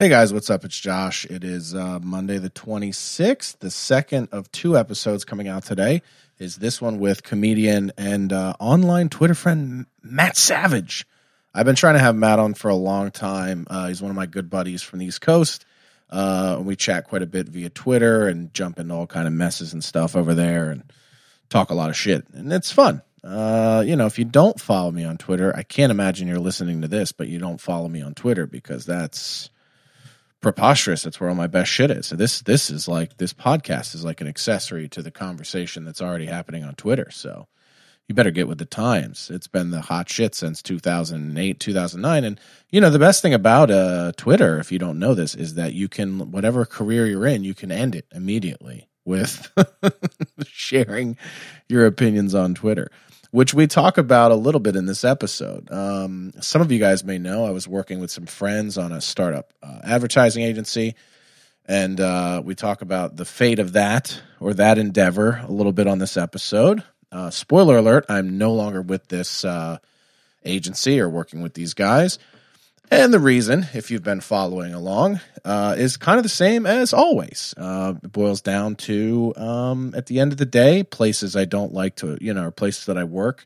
Hey guys, what's up? It's Josh. It is uh, Monday the 26th. The second of two episodes coming out today is this one with comedian and uh, online Twitter friend Matt Savage. I've been trying to have Matt on for a long time. Uh, he's one of my good buddies from the East Coast. Uh, we chat quite a bit via Twitter and jump into all kind of messes and stuff over there and talk a lot of shit, and it's fun. Uh, you know, if you don't follow me on Twitter, I can't imagine you're listening to this, but you don't follow me on Twitter because that's preposterous. That's where all my best shit is. So this this is like this podcast is like an accessory to the conversation that's already happening on Twitter. So you better get with the times. It's been the hot shit since 2008, 2009 and you know the best thing about uh Twitter if you don't know this is that you can whatever career you're in, you can end it immediately with sharing your opinions on Twitter which we talk about a little bit in this episode. Um, some of you guys may know I was working with some friends on a startup uh, advertising agency, and uh, we talk about the fate of that or that endeavor a little bit on this episode. Uh, spoiler alert: I'm no longer with this uh, agency or working with these guys. And the reason, if you've been following along, uh, is kind of the same as always. Uh, it boils down to, um, at the end of the day, places I don't like to, you know, or places that I work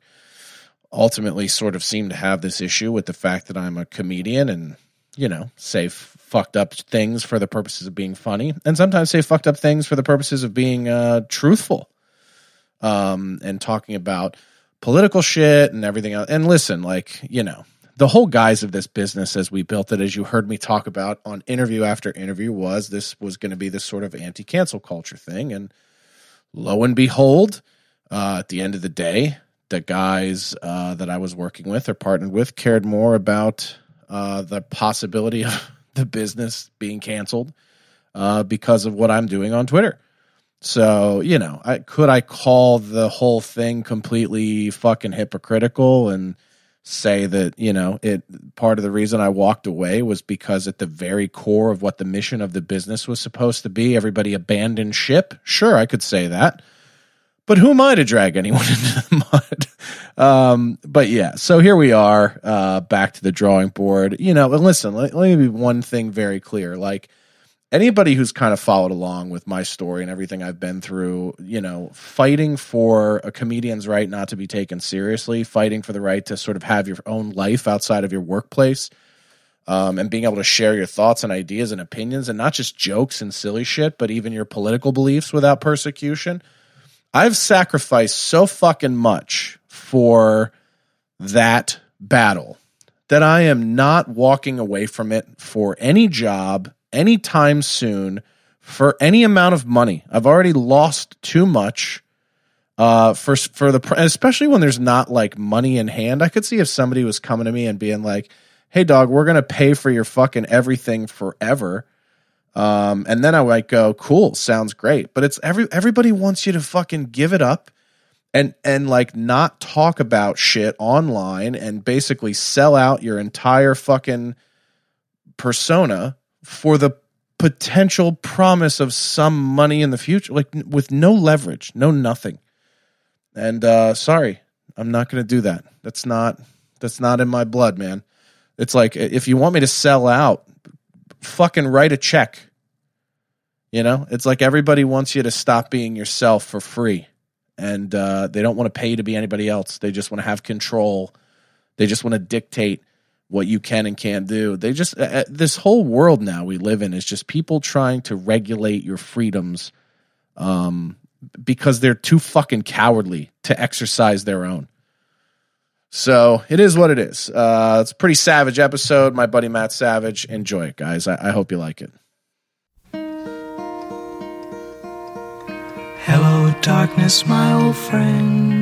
ultimately sort of seem to have this issue with the fact that I'm a comedian and, you know, say f- fucked up things for the purposes of being funny, and sometimes say fucked up things for the purposes of being uh, truthful um, and talking about political shit and everything else. And listen, like, you know, the whole guise of this business as we built it, as you heard me talk about on interview after interview, was this was going to be this sort of anti cancel culture thing. And lo and behold, uh, at the end of the day, the guys uh, that I was working with or partnered with cared more about uh, the possibility of the business being canceled uh, because of what I'm doing on Twitter. So, you know, I, could I call the whole thing completely fucking hypocritical and say that you know it part of the reason i walked away was because at the very core of what the mission of the business was supposed to be everybody abandoned ship. Sure i could say that. But who am i to drag anyone into the mud? Um, but yeah so here we are uh, back to the drawing board. You know and listen let, let me be one thing very clear. Like anybody who's kind of followed along with my story and everything I've been through, you know, fighting for a comedian's right not to be taken seriously, fighting for the right to sort of have your own life outside of your workplace, um, and being able to share your thoughts and ideas and opinions and not just jokes and silly shit, but even your political beliefs without persecution. I've sacrificed so fucking much for that battle that I am not walking away from it for any job anytime soon for any amount of money. I've already lost too much uh for for the especially when there's not like money in hand. I could see if somebody was coming to me and being like, "Hey dog, we're to pay for your fucking everything forever." Um and then I might go, "Cool, sounds great." But it's every everybody wants you to fucking give it up and and like not talk about shit online and basically sell out your entire fucking persona for the potential promise of some money in the future, like with no leverage, no nothing. And uh, sorry, I'm not going to do that. That's not that's not in my blood, man. It's like if you want me to sell out, fucking write a check. You know, it's like everybody wants you to stop being yourself for free, and uh, they don't want to pay to be anybody else. They just want to have control. They just want to dictate what you can and can't do. They just uh, uh, this whole world now we live in is just people trying to regulate your freedoms um because they're too fucking cowardly to exercise their own. So it is what it is. Uh, it's a pretty savage episode. My buddy Matt Savage. Enjoy it, guys. I, I hope you like it. Hello, darkness, my old friend.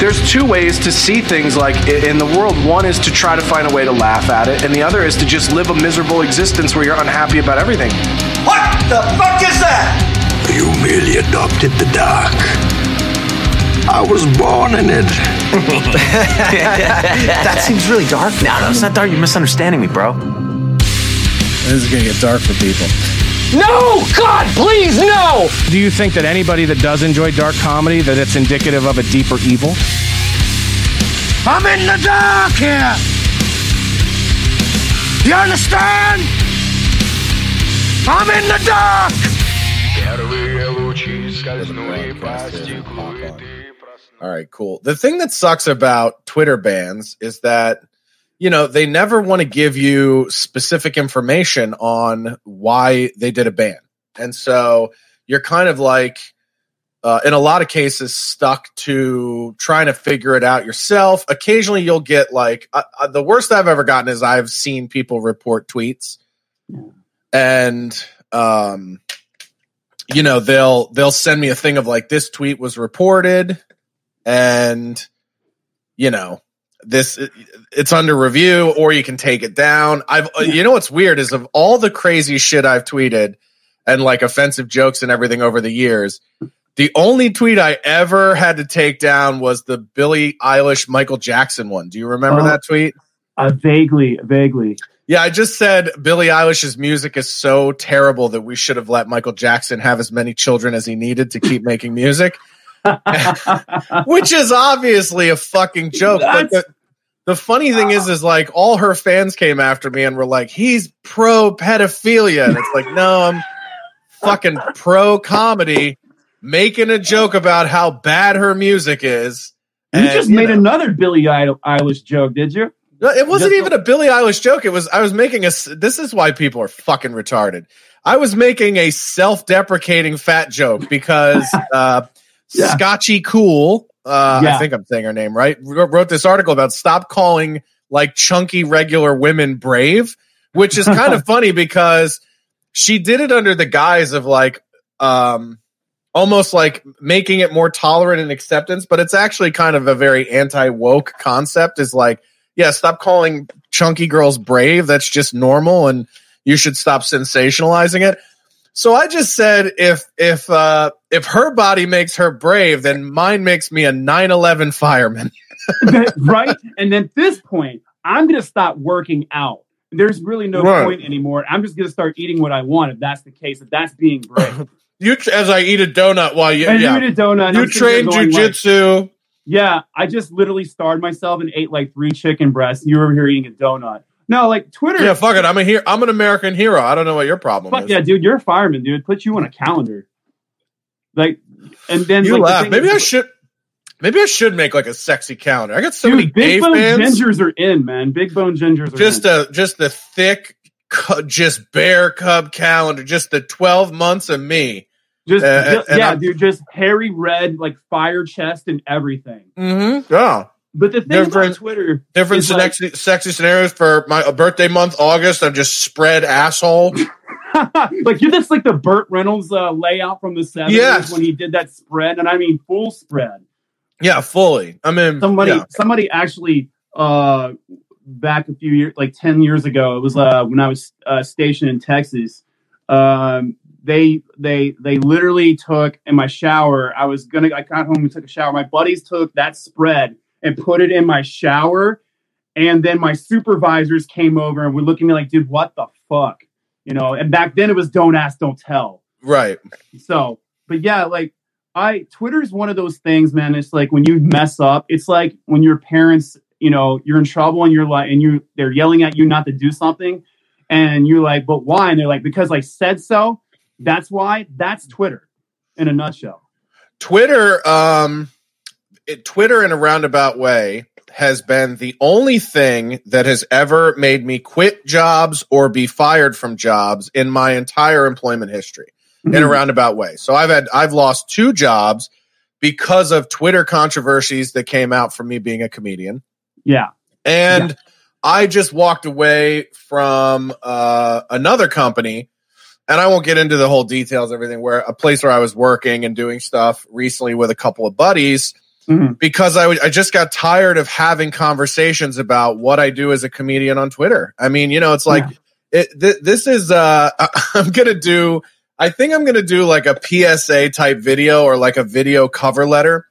There's two ways to see things like in the world. One is to try to find a way to laugh at it, and the other is to just live a miserable existence where you're unhappy about everything. What the fuck is that? You merely adopted the dark. I was born in it. that seems really dark. No, no, it's not dark. You're misunderstanding me, bro. This is gonna get dark for people. No! God, please, no! Do you think that anybody that does enjoy dark comedy that it's indicative of a deeper evil? I'm in the dark here. You understand? I'm in the dark. All right, cool. The thing that sucks about Twitter bans is that you know they never want to give you specific information on why they did a ban, and so you're kind of like. Uh, in a lot of cases, stuck to trying to figure it out yourself. Occasionally, you'll get like uh, uh, the worst I've ever gotten is I've seen people report tweets, and um, you know they'll they'll send me a thing of like this tweet was reported and you know this it's under review or you can take it down i've uh, you know what's weird is of all the crazy shit i've tweeted and like offensive jokes and everything over the years the only tweet i ever had to take down was the billie eilish michael jackson one do you remember Oh. that tweet Uh, vaguely, vaguely. yeah, I just said Billie Eilish's music is so terrible that we should have let Michael Jackson have as many children as he needed to keep making music. Which is obviously a fucking joke. But the, the funny thing is, is like all her fans came after me and were like, he's pro pedophilia. And it's like, no, I'm fucking pro comedy, making a joke about how bad her music is. You And, just you made know. another Billie Eil- Eilish joke, did you? No, it wasn't Just- even a Billie Eilish joke. It was I was making a. This is why people are fucking retarded. I was making a self-deprecating fat joke because uh, Yeah. Scotchy Cool, uh, I think I'm saying her name right, wrote this article about stop calling like chunky regular women brave, which is kind of funny because she did it under the guise of like um almost like making it more tolerant and acceptance, but it's actually kind of a very anti-woke concept is like yeah, stop calling chunky girls brave. That's just normal, and you should stop sensationalizing it. So I just said if if uh, if her body makes her brave, then mine makes me a 9/11 fireman. right? And then at this point, I'm going to stop working out. There's really no Right. point anymore. I'm just going to start eating what I want if that's the case, if that's being brave. You as I eat a donut while you yeah. you eat a donut. you I'm train going like, jujitsu. Yeah, I just literally starved myself and ate like three chicken breasts. You were here eating a donut. No, like Twitter. Yeah, fuck it. I'm a here. I'm an American hero. I don't know what your problem is. Fuck is. yeah, dude, you're a fireman, dude. Put you on a calendar. Like, and then you like, laugh. thing Maybe is- I should. Maybe I should make like a sexy calendar. I got so many big bone fans. gingers are in, man. Big bone gingers are just in. a just the thick, just bear cub calendar. Just the twelve months of me. just uh, yeah, dude, just hairy red, like fire chest and everything. Mm-hmm. Yeah. But the thing Different- about Twitter, Different like- sexy, sexy scenarios for my birthday month, August. I'm just spread asshole. like you're just like the Burt Reynolds uh, layout from the seventies Yes. when he did that spread, and I mean full spread. Yeah, fully. I mean, Somebody, yeah. somebody actually uh, back a few years, like ten years ago, it was uh, when I was uh, stationed in Texas. Um, they they they literally took in my shower. I was gonna. I got home and took a shower. My buddies took that spread and put it in my shower, and then my supervisors came over and were looking at me like, "Dude, what the fuck?" You know. And back then it was "Don't ask, don't tell." right. So, but yeah, like I Twitter's one of those things, man. It's like when you mess up, it's like when your parents, you know, you're in trouble and you're like, and you they're yelling at you not to do something, and you're like, but why? And they're like, because I said so. That's why. That's Twitter, in a nutshell. Twitter, um, it, Twitter in a roundabout way has been the only thing that has ever made me quit jobs or be fired from jobs in my entire employment history. in a Mhm. roundabout way. So I've had I've lost two jobs because of Twitter controversies that came out from me being a comedian. Yeah. And I just walked away from uh, another company, and I won't get into the whole details, everything. Where a place where I was working and doing stuff recently with a couple of buddies, Mhm. because I w- I just got tired of having conversations about what I do as a comedian on Twitter. I mean, you know, it's like it, th- this is uh, I'm gonna do. I think I'm gonna do like a PSA type video or like a video cover letter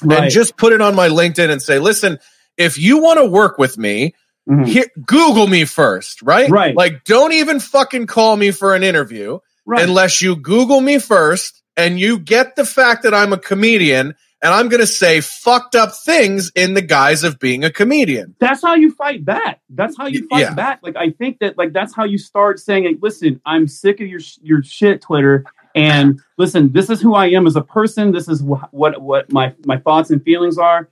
and just put it on my LinkedIn and say, listen, if you want to work with me, Mhm. here, Google me first, right? Right. Like, don't even fucking call me for an interview Right. unless you Google me first and you get the fact that I'm a comedian and I'm going to say fucked up things in the guise of being a comedian. that's how you fight back. That's how you fight Yeah. back. Like I think that like that's how you start saying, like, "Listen, I'm sick of your sh- your shit, Twitter." And listen, this is who I am as a person. This is wh- what what my my thoughts and feelings are.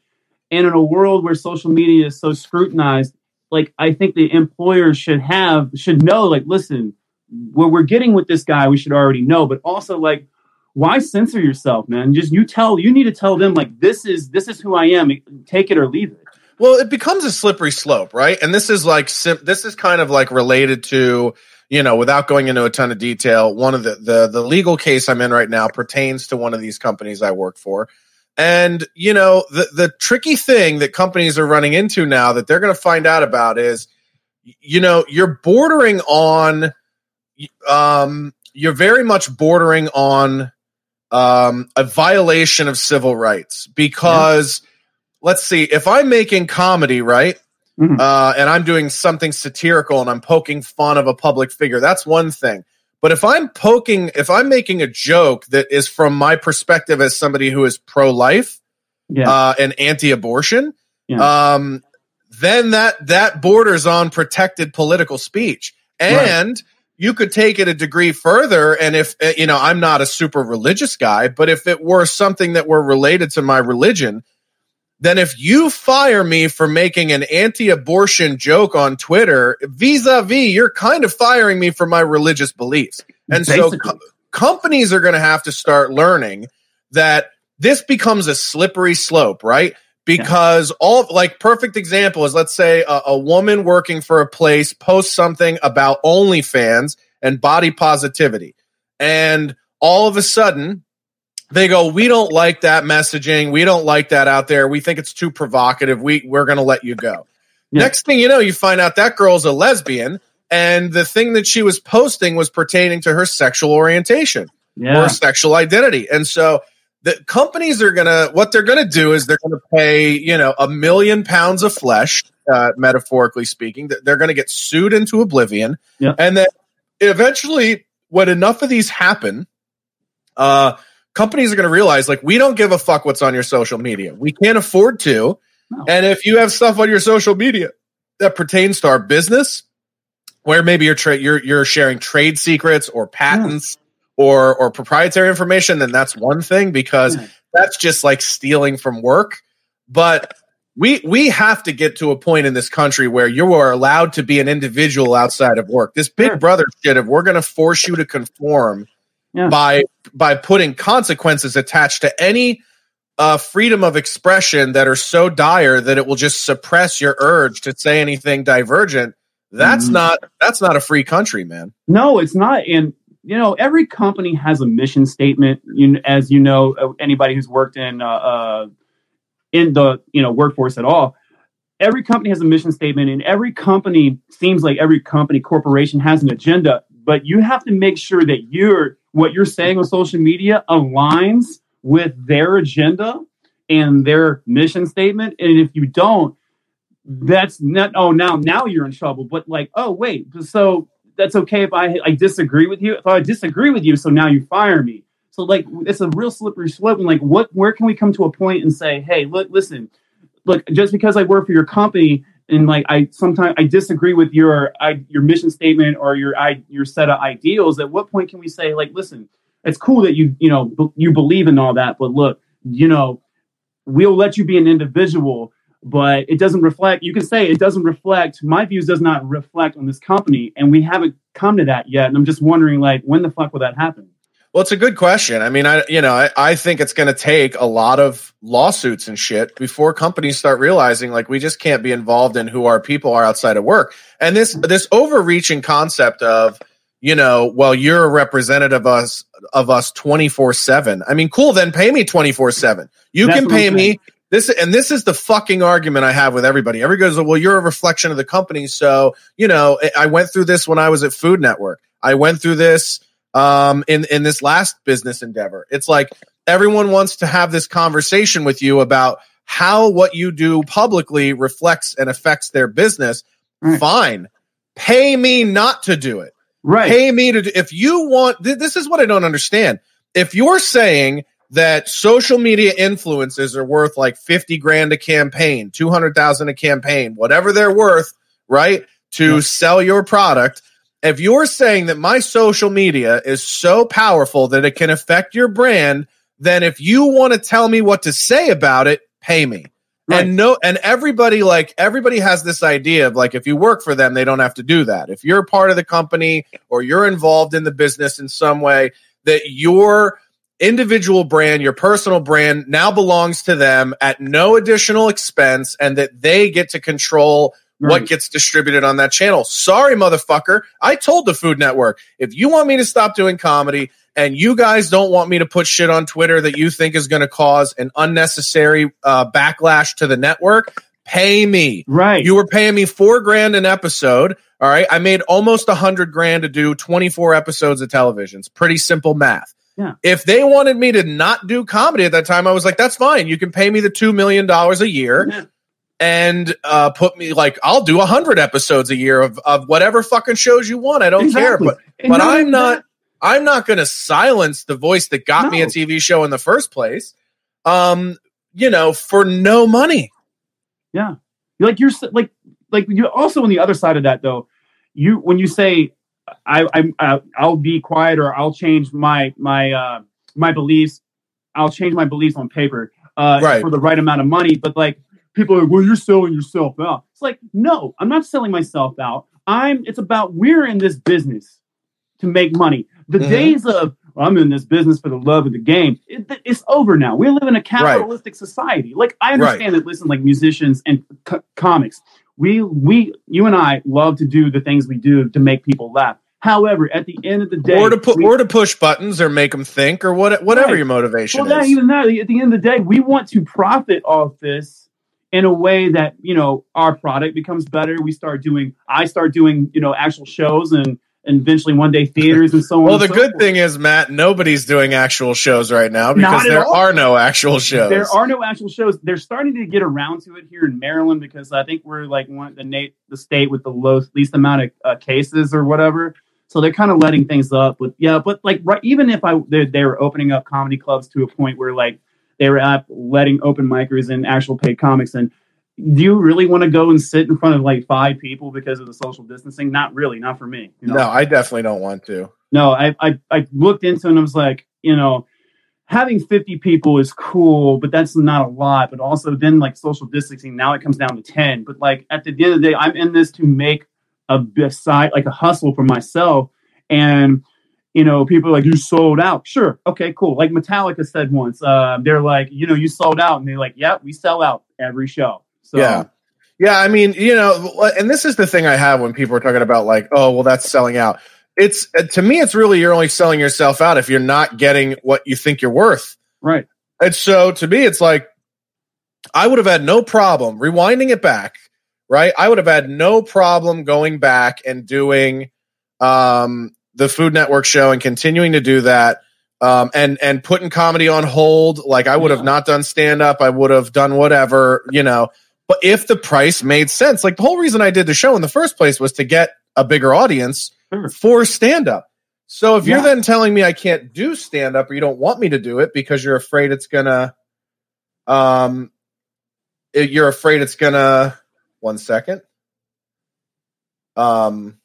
And in a world where social media is so scrutinized, like I think the employers should have should know, like, listen, what we're getting with this guy, we should already know. But also, like, why censor yourself, man? Just you tell you need to tell them like this is this is who I am. Take it or leave it. Well, it becomes a slippery slope, right? And this is like this is kind of like related to you know, without going into a ton of detail, one of the the the legal case I'm in right now pertains to one of these companies I work for. And you know, the the tricky thing that companies are running into now that they're going to find out about is you know, you're bordering on um you're very much bordering on um a violation of civil rights because let's see if i'm making comedy right Mhm. uh and i'm doing something satirical and i'm poking fun of a public figure that's one thing but if i'm poking if i'm making a joke that is from my perspective as somebody who is pro-life Yeah. uh and anti-abortion Yeah. um then that that borders on protected political speech and you could take it a degree further and if uh, you know i'm not a super religious guy but if it were something that were related to my religion then if you fire me for making an anti-abortion joke on twitter vis-a-vis you're kind of firing me for my religious beliefs. And so co- companies are going to have to start learning that this becomes a slippery slope right because all like perfect example is let's say a, a woman working for a place posts something about OnlyFans and body positivity, and all of a sudden they go, "We don't like that messaging. We don't like that out there. We think it's too provocative. We we're going to let you go." Yeah. Next thing you know, you find out that girl's a lesbian, and the thing that she was posting was pertaining to her sexual orientation yeah. or sexual identity. And so the companies are gonna what they're gonna do is they're gonna pay you know a million pounds of flesh, uh, metaphorically speaking. They're gonna get sued into oblivion, Yeah. and then eventually, when enough of these happen, uh, companies are gonna realize like we don't give a fuck what's on your social media. We can't afford to, No. and if you have stuff on your social media that pertains to our business, where maybe you're tra- you're you're sharing trade secrets or patents or or proprietary information, then that's one thing because Yeah. that's just like stealing from work. But we we have to get to a point in this country where you are allowed to be an individual outside of work. This Big. Brother shit, if we're going to force you to conform Yeah. by by putting consequences attached to any uh, freedom of expression that are so dire that it will just suppress your urge to say anything divergent. That's Mhm. not that's not a free country, man. No, it's not. And you know, every company has a mission statement. You, as you know, uh, anybody who's worked in uh, uh, in the you know workforce at all, every company has a mission statement, and every company seems like every company corporation has an agenda. But you have to make sure that you're what you're saying on social media aligns with their agenda and their mission statement. And if you don't, that's not oh now now you're in trouble but like oh wait so that's okay if i i disagree with you. If i disagree with you so now you fire me. So like it's a real slippery slope. And like what where can we come to a point and say hey look listen look just because i work for your company and like i sometimes i disagree with your I, your mission statement or your i your set of ideals at what point can we say like listen it's cool that you you know b- you believe in all that but look you know we'll let you be an individual but it doesn't reflect you can say it doesn't reflect my views does not reflect on this company and we haven't come to that yet and i'm just wondering like when the fuck will that happen Well, it's a good question. I mean, I you know, I, I think it's going to take a lot of lawsuits and shit before companies start realizing like we just can't be involved in who our people are outside of work. And this this overreaching concept of you know, well, you're a representative of us of us twenty four seven. I mean, cool. Then pay me twenty four seven. You That's can pay me. This, and this is the fucking argument I have with everybody. Everybody goes, well, you're a reflection of the company. So, you know, I- went through this when I was at Food Network. I went through this um, in in this last business endeavor. It's like everyone wants to have this conversation with you about how what you do publicly reflects and affects their business. Fine, pay me not to do it. Right. Pay me to do. If you want, th- this is what I don't understand. If you're saying that social media influences are worth like 50 grand a campaign, 200,000 a campaign, whatever they're worth, right? To sell your product. If you're saying that my social media is so powerful that it can affect your brand, then if you want to tell me what to say about it, pay me. And no, and everybody like everybody has this idea of like if you work for them, they don't have to do that. If you're part of the company or you're involved in the business in some way, that your individual brand, your personal brand now belongs to them at no additional expense and that they get to control what gets distributed on that channel. Sorry, motherfucker. I told the Food Network, if you want me to stop doing comedy and you guys don't want me to put shit on Twitter that you think is going to cause an unnecessary uh, backlash to the network, pay me. Right. You were paying me four grand an episode. All right. I made almost a hundred grand to do 24 episodes of television. It's pretty simple math. Yeah. If they wanted me to not do comedy at that time, I was like, that's fine. You can pay me the $2 million a year and uh, put me like, I'll do a hundred episodes a year of, of whatever fucking shows you want. I don't care. But, And but I'm not, I'm not going to silence the voice that got me a TV show in the first place. Um, you know, for no money. Yeah. Like you're like like you also on the other side of that though, you when you say I I'm uh, I'll be quiet or I'll change my my uh my beliefs, I'll change my beliefs on paper uh Right. for the right amount of money, but like people are like, well, you're selling yourself out. It's like, no, I'm not selling myself out. I'm it's about we're in this business to make money. The Mhm. days of I'm in this business for the love of the game. It, it's over now. We live in a capitalistic society. Like I Right. understand that. Listen, like musicians and co- comics, we we you and I love to do the things we do to make people laugh. However, at the end of the day, or to put we- or to push buttons or make them think or what whatever Right. your motivation is. well, not even that. At the end of the day, we want to profit off this in a way that you know our product becomes better. We start doing. I start doing you know actual shows and and eventually one day theaters and so on. well, the so good forth. thing is, Matt, nobody's doing actual shows right now because there all. are no actual shows. There are no actual shows. They're starting to get around to it here in Maryland because I think we're like one the na- the state with the low, least amount of uh, cases or whatever. So they're kind of letting things up. But yeah, but like right, even if I they, they were opening up comedy clubs to a point where like they were up letting open micers and actual paid comics and do you really want to go and sit in front of like five people because of the social distancing? Not really, not for me. you know? No, I definitely don't want to. No, I, I I looked into it and I was like, you know, having 50 people is cool, but that's not a lot. But also then like social distancing, now it comes down to 10. But like at the end of the day, I'm in this to make a side like a hustle for myself. And you know, people are like, you sold out. Sure. Okay, cool. Like Metallica said once, uh, they're like, you know, you sold out. And they're like, yeah, we sell out every show. So yeah. Yeah, I mean, you know, and this is the thing I have when people are talking about like, oh, well, that's selling out. It's uh, to me, it's really you're only selling yourself out if you're not getting what you think you're worth. right. And so to me, it's like I would have had no problem rewinding it back, right? I would have had no problem going back and doing um, the Food Network show and continuing to do that. Um, and and putting comedy on hold, like I would have not done stand up, I would have done whatever, you know. But if the price made sense, like the whole reason I did the show in the first place was to get a bigger audience for stand up. So if you're then telling me I can't do stand up or you don't want me to do it because you're afraid it's gonna um it- you're afraid it's gonna one second. Um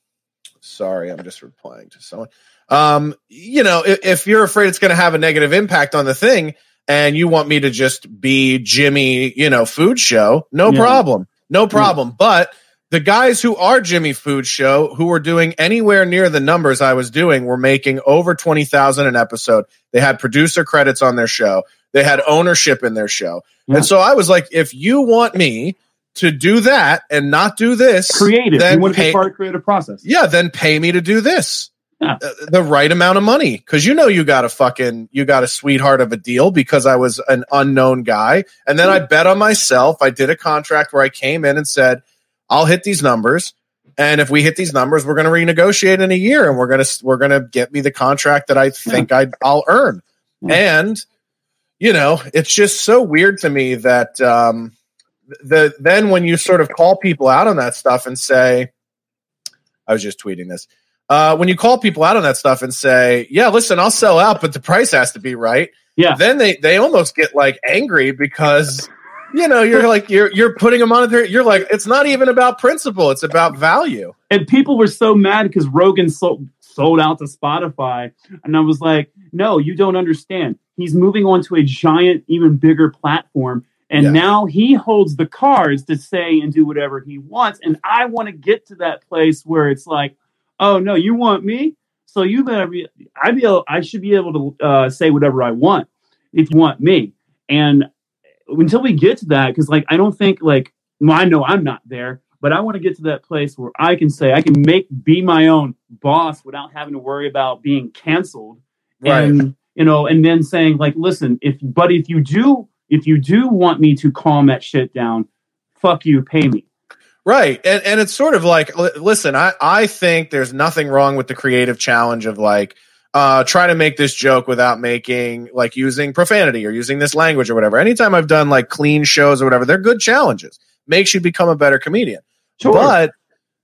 sorry, I'm just replying to someone. Um, you know, if, if you're afraid it's gonna have a negative impact on the thing and you want me to just be Jimmy, you know, food show, no Yeah. problem. No problem. But the guys who are Jimmy Food Show, who were doing anywhere near the numbers I was doing, were making over twenty thousand an episode. They had producer credits on their show. They had ownership in their show, Yeah. and so I was like, if you want me to do that and not do this, creative. then you want to pay- be part of creative process. yeah, then pay me to do this. Uh, The right amount of money. Cause you know you got a fucking you got a sweetheart of a deal because I was an unknown guy. And then I bet on myself. I did a contract where I came in and said, I'll hit these numbers. And if we hit these numbers, we're gonna renegotiate in a year and we're gonna we're gonna get me the contract that I think I I'll earn. And you know, it's just so weird to me that um the then when you sort of call people out on that stuff and say, I was just tweeting this. Uh, when you call people out on that stuff and say, "Yeah, listen, I'll sell out, but the price has to be right," Yeah. then they they almost get like angry because you know you're like you're you're putting them on there. You're like, it's not even about principle; it's about value. and people were so mad because Rogan sold, sold out to Spotify, and I was like, "No, you don't understand. He's moving on to a giant, even bigger platform, and Yeah. now he holds the cards to say and do whatever he wants. And I want to get to that place where it's like, oh no, you want me, so you better be. I be able, I should be able to uh, say whatever I want if you want me. And until we get to that, because like I don't think like well, I know I'm not there, but I want to get to that place where I can say I can make be my own boss without having to worry about being canceled. Right. And you know, and then saying like, listen, if but if you do if you do want me to calm that shit down, fuck you, pay me. Right. And and it's sort of like listen, I I think there's nothing wrong with the creative challenge of like uh trying to make this joke without making like using profanity or using this language or whatever. Anytime I've done like clean shows or whatever, they're good challenges. Makes you become a better comedian. Sure. But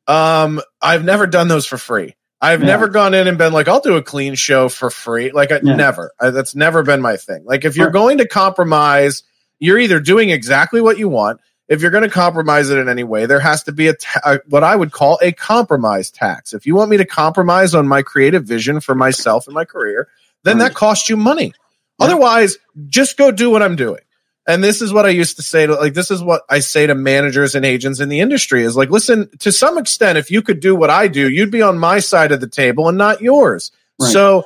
um I've never done those for free. I've Yeah. never gone in and been like, I'll do a clean show for free. Like, I, Yeah. never. I, that's never been my thing. Like, if you're going to compromise, you're either doing exactly what you want. If you're going to compromise it in any way, there has to be a, ta- what I would call a compromise tax. If you want me to compromise on my creative vision for myself and my career, then that costs you money. Otherwise, just go do what I'm doing. And this is what I used to say to like this is what I say to managers and agents in the industry is like listen to some extent if you could do what I do you'd be on my side of the table and not yours. Right. So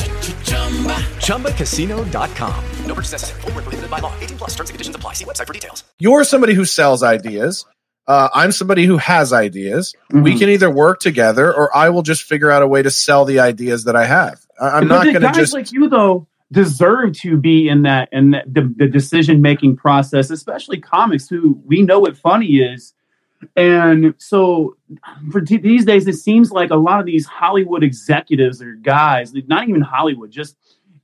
ChumbaCasino.com. No purchase necessary. Void were prohibited by law. 18 plus terms and conditions apply. See website for details. you're somebody who sells ideas. Uh, I'm somebody who has ideas. We Mhm. can either work together or I will just figure out a way to sell the ideas that I have. I, I'm But not going to just like you though deserve to be in that and that the, the decision making process, especially comics who we know what funny is. And so for t- these days, it seems like a lot of these Hollywood executives or guys, not even Hollywood, just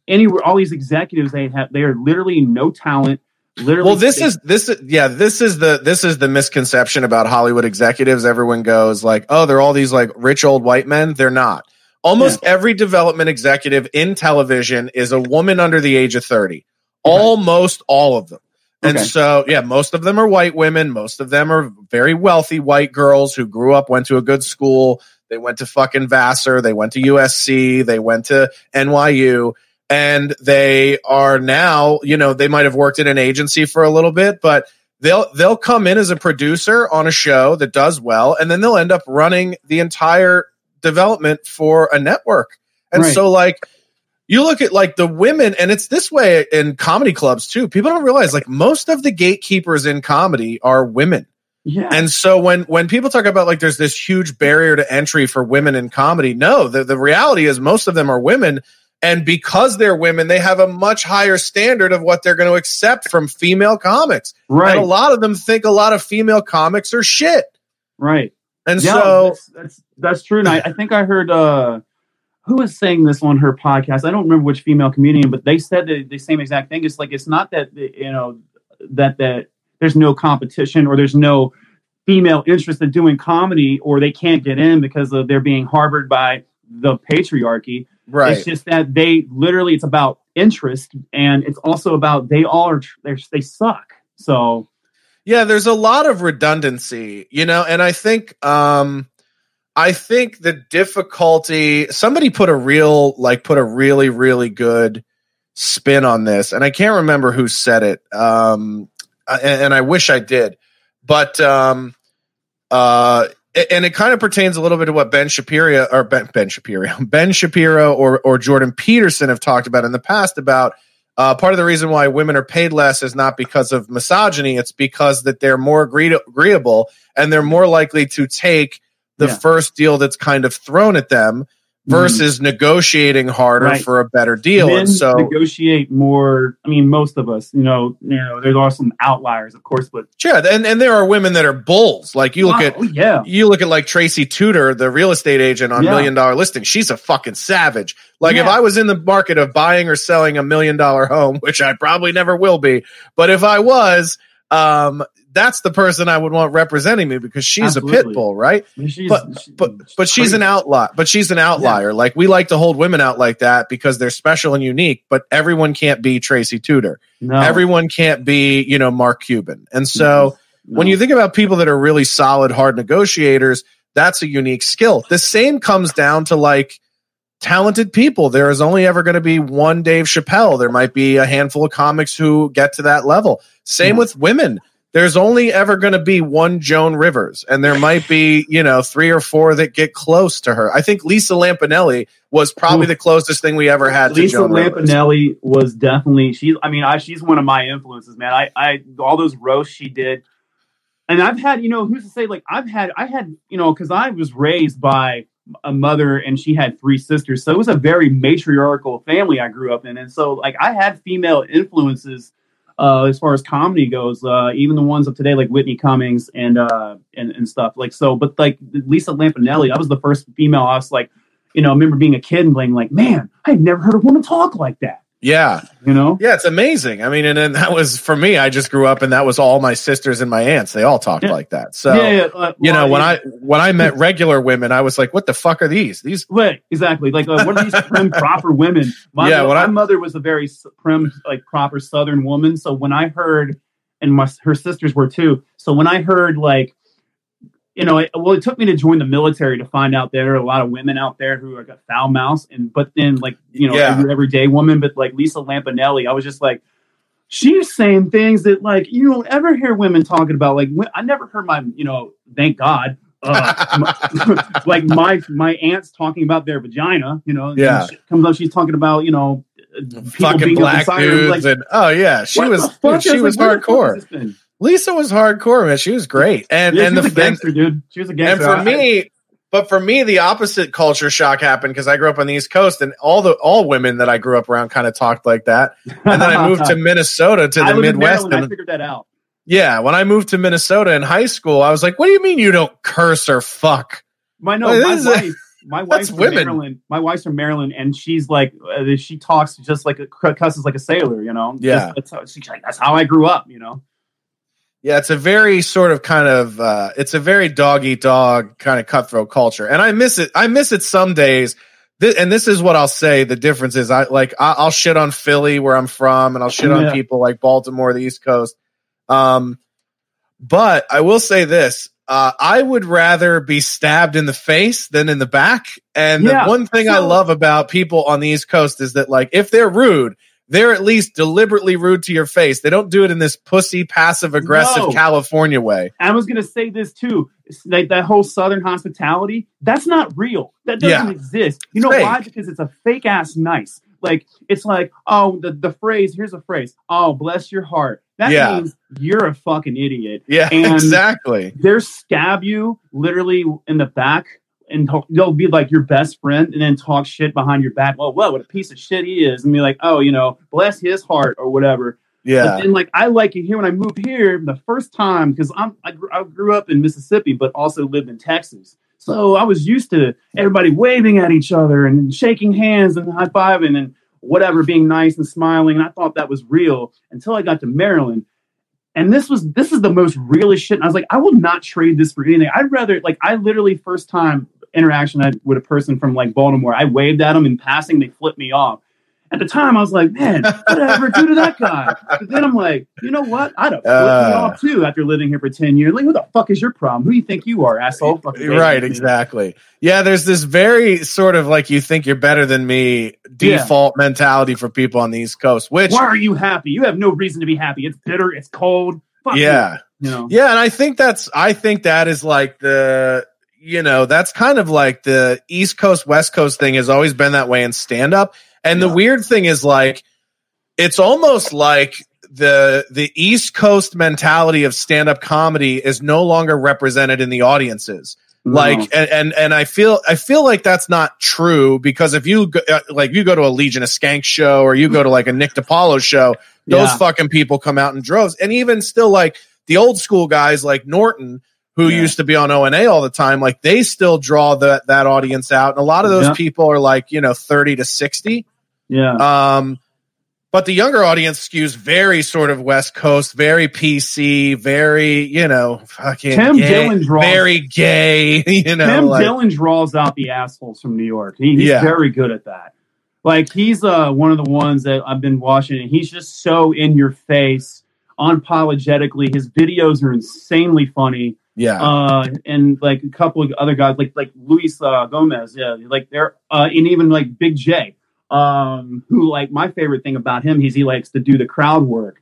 anywhere, all these executives, they have, they are literally no talent. Literally, well this is this is yeah this is the this is the misconception about hollywood executives. Everyone goes like oh they're all these like rich old white men. They're not. Almost every development executive in television is a woman under the age of 30 almost all of them and Okay. so yeah most of them are white women most of them are very wealthy white girls who grew up went to a good school they went to fucking vassar they went to usc they went to nyu and they are now, you know, they might have worked in an agency for a little bit, but they'll they'll come in as a producer on a show that does well, and then they'll end up running the entire development for a network. And Right. so, like, you look at like the women, and it's this way in comedy clubs too. People don't realize like most of the gatekeepers in comedy are women. Yeah. And so when when people talk about like there's this huge barrier to entry for women in comedy, no, the, the reality is most of them are women. And because they're women, they have a much higher standard of what they're going to accept from female comics. Right. And a lot of them think a lot of female comics are shit. Right. And Yeah, so that's, that's that's true. And I, I think I heard uh who was saying this on her podcast. I don't remember which female comedian, but they said the, the same exact thing. It's like it's not that you know that that there's no competition or there's no female interest in doing comedy or they can't get in because of they're being harbored by the patriarchy. Right. It's just that they literally it's about interest and it's also about they all are they're, they suck. So Yeah, there's a lot of redundancy, you know, and I think um I think the difficulty somebody put a real like put a really really good spin on this and I can't remember who said it. Um and, and I wish I did. But um uh and it kind of pertains a little bit to what Ben Shapiro or Ben, ben Shapiro, Ben Shapiro or or Jordan Peterson have talked about in the past about uh, part of the reason why women are paid less is not because of misogyny; it's because that they're more agree- agreeable and they're more likely to take the Yeah. first deal that's kind of thrown at them mm-hmm. versus negotiating harder Right. for a better deal. men and so, negotiate more. I mean, most of us, you know, you know, there are some outliers, of course, but yeah, and and there are women that are bulls. Like you look Wow, at, oh, yeah. you look at like Tracy Tutor, the real estate agent on Yeah. Million Dollar Listing. She's a fucking savage. Like if I was in the market of buying or selling a million dollar home, which I probably never will be, but if I was, um, that's the person I would want representing me because she's a Absolutely. pit bull, right? she's, but but but she's an outlier. But she's an outlier. Like we like to hold women out like that because they're special and unique. But everyone can't be Tracy Tutor. No. Everyone can't be you know Mark Cuban. And so when you think about people that are really solid, hard negotiators, that's a unique skill. The same comes down to like talented people. There is only ever going to be one Dave Chappelle. There might be a handful of comics who get to that level. Same hmm. with women. There's only ever going to be one Joan Rivers, and there might be, you know, three or four that get close to her. I think Lisa Lampanelli was probably the closest thing we ever had to Lisa Joan Rivers. Lampanelli was definitely she's. I mean, I, she's one of my influences, man. I, I all those roasts she did, and I've had, you know, who's to say? Like I've had, I had, you know, because I was raised by a mother and she had three sisters, so it was a very matriarchal family I grew up in, and so like I had female influences. Uh, as far as comedy goes, uh, even the ones of today, like Whitney Cummings and uh, and and stuff, like so. But like Lisa Lampanelli, that was the first female I was like, you know, I remember being a kid and being like, man, I had never heard a woman talk like that. Yeah. You know? Yeah, it's amazing. I mean, and then that was for me, I just grew up and that was all my sisters and my aunts. They all talked like that. So, Yeah, yeah, uh, you know, when yeah. I, when I met regular women, I was like, what the fuck are these? These, Right, exactly. Like, uh, what are these prim, proper women? My, Yeah, my I- mother was a very prim, like proper Southern woman. So when I heard, and my her sisters were too. So when I heard like, you know, it, well, it took me to join the military to find out there are a lot of women out there who are got foul mouths, and but then like you know, Yeah. every, everyday woman, but like Lisa Lampanelli, I was just like. She's saying things that like you don't ever hear women talking about. Like I never heard my, you know, thank God, uh, my- like my my aunts talking about their vagina. You know, Yeah. she comes up, she's talking about you know, people fucking black dudes. like, and, oh yeah, she what was, fuck? she was was like, where the fuck hardcore. Has this been? Lisa was hardcore, man. She was great. And, Yeah, and she the gangster, dude. She was a gangster. And for me, but for me, the opposite culture shock happened because I grew up on the East Coast, and all the all women that I grew up around kind of talked like that. And then I moved to Minnesota to the Midwest. Maryland, I figured that out. yeah, when I moved to Minnesota in high school, I was like, "What do you mean you don't curse or fuck?" My no, Well, my this is a- wife, my wife's from women. Maryland. My wife's from Maryland, and she's like, uh, she talks just like a cusses like a sailor. You know, Yeah. Just- that's how, she's like, that's how I grew up. You know, Yeah, it's a very sort of kind of uh, it's a very dog eat dog kind of cutthroat culture, and I miss it. I miss it some days. And this is what I'll say. The difference is, I like I- I'll shit on Philly where I'm from, and I'll shit on Yeah. people like Baltimore, the East Coast. Um, but I will say this: uh, I would rather be stabbed in the face than in the back. And Yeah, the one thing I love about people on the East Coast is that, like, if they're rude, they're at least deliberately rude to your face. They don't do it in this pussy, passive aggressive No. California way. I was gonna say this too. Like that whole Southern hospitality, that's not real. That doesn't Yeah. exist. You know Fake. why? Because it's a fake ass nice. Like it's like, oh, the, the phrase, here's a phrase. Oh, bless your heart. that Yeah. means you're a fucking idiot. Yeah, And exactly. They're stab you literally in the back, and they'll be like your best friend, and then talk shit behind your back. Well, what, what a piece of shit he is, and be like, oh, you know, bless his heart or whatever. Yeah. Then, like, I like it here when I moved here the first time because I'm I grew, I grew up in Mississippi, but also lived in Texas. So I was used to everybody waving at each other and shaking hands and high fiving and whatever, being nice and smiling. And I thought that was real until I got to Maryland. And this was this is the most realest shit. And I was like, I will not trade this for anything. I'd rather like I literally first time interaction I had with a person from like Baltimore, I waved at them in passing, they flipped me off. At the time, I was like, man, whatever, do to that guy. But then I'm like, you know what? I'd have flipped me Uh. off too after living here for 10 years. Like, who the fuck is your problem? Who do you think you are, asshole? Fucking Right, exactly. Yeah, there's this very sort of like you think you're better than me default mentality for people on the East Coast, which Why are you happy? You have no reason to be happy. It's bitter. It's cold. Fuck you. yeah. You know? Yeah, and I think that's I think that is like the you know, that's kind of like the East Coast West Coast thing has always been that way in stand up. And the weird thing is like it's almost like the the East Coast mentality of stand up comedy is no longer represented in the audiences. Like and, and and I feel I feel like that's not true because if you go, uh, like you go to a Legion of Skank show or you go to like a Nick DiPaolo show, those Yeah. fucking people come out in droves. And even still like the old school guys like Norton who used to be on O and A all the time, like they still draw that that audience out. And a lot of those Yeah. people are like, you know, 30 to 60. Yeah. Um, but the younger audience skews very sort of West Coast, very PC, very, you know, fucking Tim gay, Dillon draws- very gay, you know. Tim like- Dillon draws out the assholes from New York. He, he's Yeah. very good at that. Like he's uh, one of the ones that I've been watching, and he's just so in your face, unapologetically. His videos are insanely funny. Yeah. Uh, and like a couple of other guys, like like Luis uh, Gomez, yeah, like they're uh, and even like Big J, um, who like my favorite thing about him, he's he likes to do the crowd work.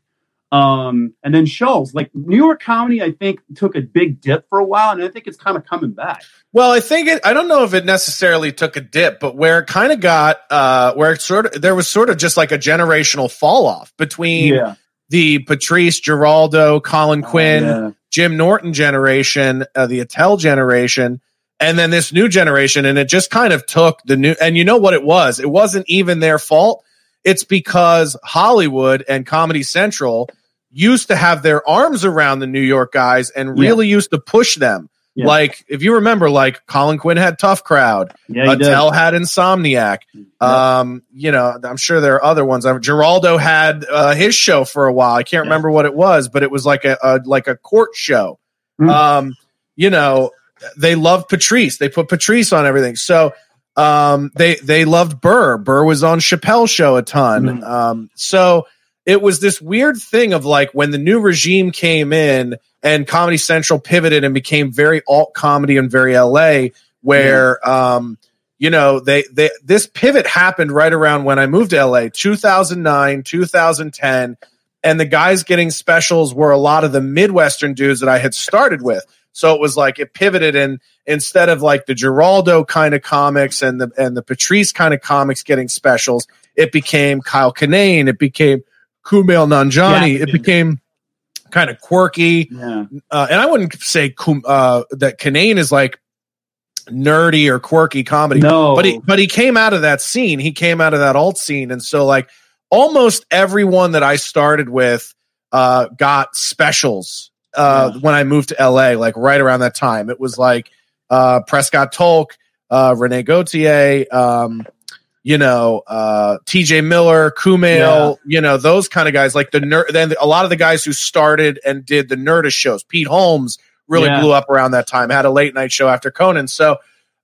Um, and then Schulz, like New York comedy, I think took a big dip for a while, and I think it's kind of coming back. Well, I think it, I don't know if it necessarily took a dip, but where it kind of got, uh, where it sort of, there was sort of just like a generational fall off between Yeah. Oh, the Patrice, Giraldo, Colin Quinn, yeah. Jim Norton generation, uh, the Attell generation, and then this new generation. And it just kind of took the new, and you know what it was? It wasn't even their fault. It's because Hollywood and Comedy Central used to have their arms around the New York guys and Yeah. really used to push them. Yeah. Like, if you remember, like Colin Quinn had Tough Crowd, Yeah, he did. Had Insomniac. Um, you know, I'm sure there are other ones. Uh, Giraldo had uh, his show for a while. I can't remember what it was, but it was like a, a like a court show. Hmm. Um, you know, they loved Patrice. They put Patrice on everything. So um, they they loved Burr. Burr was on Chappelle's show a ton. Um, so it was this weird thing of like when the new regime came in and Comedy Central pivoted and became very alt comedy and very LA, where um, you know they they this pivot happened right around when I moved to LA, 2009, 2010, and the guys getting specials were a lot of the Midwestern dudes that I had started with. So it was like it pivoted and instead of like the Giraldo kind of comics and the and the Patrice kind of comics getting specials, it became Kyle Kinane, it became Kumail Nanjiani, it became kind of quirky. Yeah. Uh, and I wouldn't say Kum, uh, that Kinane is like nerdy or quirky comedy. No. but he but he came out of that scene. He came out of that alt scene, and so like almost everyone that I started with uh, got specials uh, when I moved to LA. Like right around that time, it was like uh, Prescott Tolk, uh, Rene Gautier. Um, you know, uh, TJ Miller, Kumail, you know, those kind of guys, like the nerd, then a lot of the guys who started and did the Nerdist shows, Pete Holmes really Yeah. blew up around that time, had a late night show after Conan. So,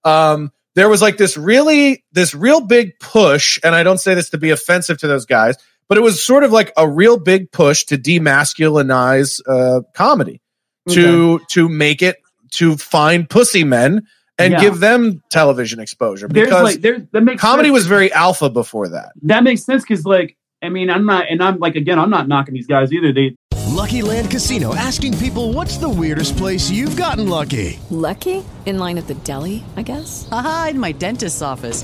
um, there was like this really, this real big push. And I don't say this to be offensive to those guys, but it was sort of like a real big push to demasculinize, uh, comedy to, to make it, to find pussy men and Yeah. give them television exposure There's because like there that makes comedy sense. was very alpha before that. that makes sense because like I mean I'm not and I'm like again I'm not knocking these guys either. They Lucky Land Casino asking people what's the weirdest place you've gotten lucky? Lucky? In line at the deli, I guess? Aha, in my dentist's office.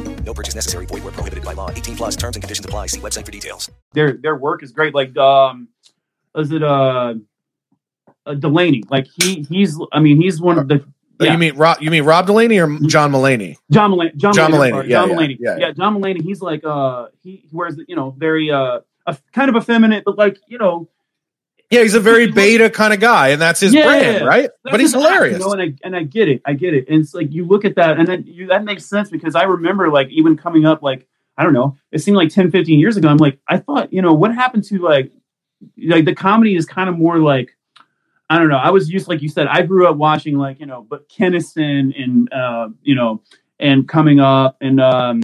No purchase necessary. Void where prohibited by law. 18 plus. Terms and conditions apply. See website for details. their their work is great. Like um, is it uh, uh Delaney? Like he he's I mean he's one of the Uh, You mean Rob? You mean Rob Delaney or John Mulaney? John Mulaney. John, John Mulaney. Mulaney, yeah, John yeah, Mulaney. yeah, Yeah, John Mulaney. He's like uh he wears you know very uh a, kind of effeminate, but like you know Yeah, he's a very beta kind of guy, and that's his Yeah, brand, right? that's but he's hilarious. you know, and I and I get it, I get it. And it's like you look at that, and then you that makes sense because I remember like even coming up, like I don't know, it seemed like 10, 15 years ago. I'm like, I thought, you know, what happened to like like the comedy is kind of more like I don't know. I was used, like you said, I grew up watching like you know, but Kinison and uh, you know, and coming up and um,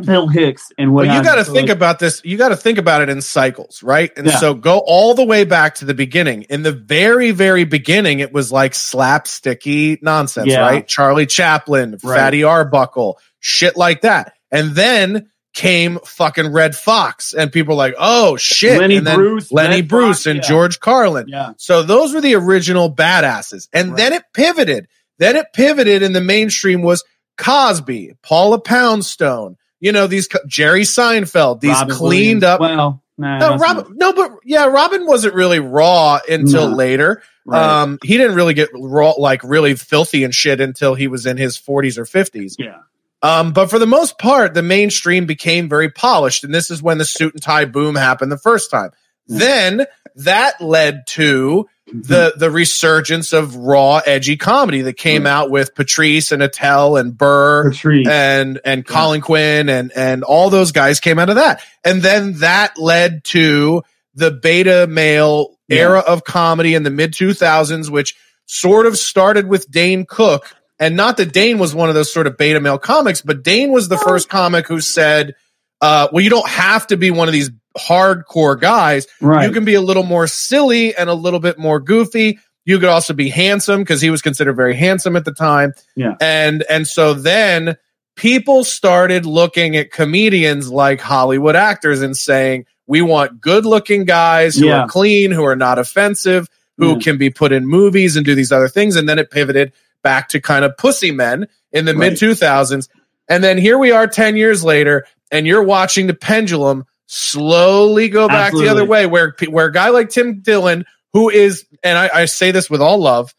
Bill Hicks and what. Well, you got to think about this. You got to think about it in cycles, right? And Yeah. so go all the way back to the beginning. In the very, very beginning, it was like slapsticky nonsense, Yeah. right? Charlie Chaplin, Right. Fatty Arbuckle, shit like that. And then came fucking Redd Foxx, and people like, oh shit, Lenny Bruce, Lenny Red Bruce, Fox, and yeah. George Carlin. Yeah. So those were the original badasses, and then it pivoted. Then it pivoted, and the mainstream was Cosby, Paula Poundstone. You know these Jerry Seinfeld, these Robin cleaned Williams. up. Well, nah, no, Robin, no, but yeah, Robin wasn't really raw until No. later. Right. Um, he didn't really get raw, like really filthy and shit until he was in his 40s or 50s. Yeah. Um, but for the most part, the mainstream became very polished, and this is when the suit and tie boom happened the first time. Then that led to the the resurgence of raw, edgy comedy that came out with Patrice and Attell and Burr and and Colin Quinn and and all those guys came out of that, and then that led to the beta male era of comedy in the mid two thousands, which sort of started with Dane Cook. And not that Dane was one of those sort of beta male comics, but Dane was the first comic who said, uh, well, you don't have to be one of these hardcore guys. Right. You can be a little more silly and a little bit more goofy. You could also be handsome because he was considered very handsome at the time. Yeah. And and so then people started looking at comedians like Hollywood actors and saying, we want good looking guys who Yeah. are clean, who are not offensive, who Yeah. can be put in movies and do these other things. And then it pivoted back to kind of pussy men in the Right. mid 2000s. And then here we are 10 years later, and you're watching the pendulum slowly go back the other way, where, where a guy like Tim Dillon, who is, and I, I say this with all love,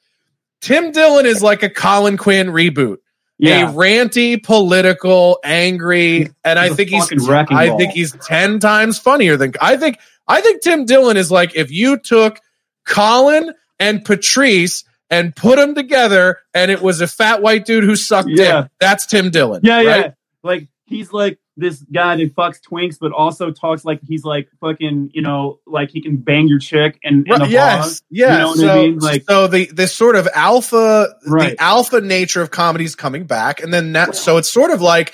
Tim Dillon is like a Colin Quinn reboot. Yeah. A ranty, political, angry, and I a think he's I ball. think he's ten times funnier than I think I think Tim Dillon is like if you took Colin and Patrice and put them together and it was a fat white dude who sucked Yeah. dick. That's Tim Dillon. Yeah, yeah. Like he's like this guy that fucks twinks, but also talks like he's like fucking, you know, like he can bang your chick and, and Right, yes, yeah. You know so, I mean? Like, so the this sort of alpha, Right. the alpha nature of comedy is coming back, and then that, so it's sort of like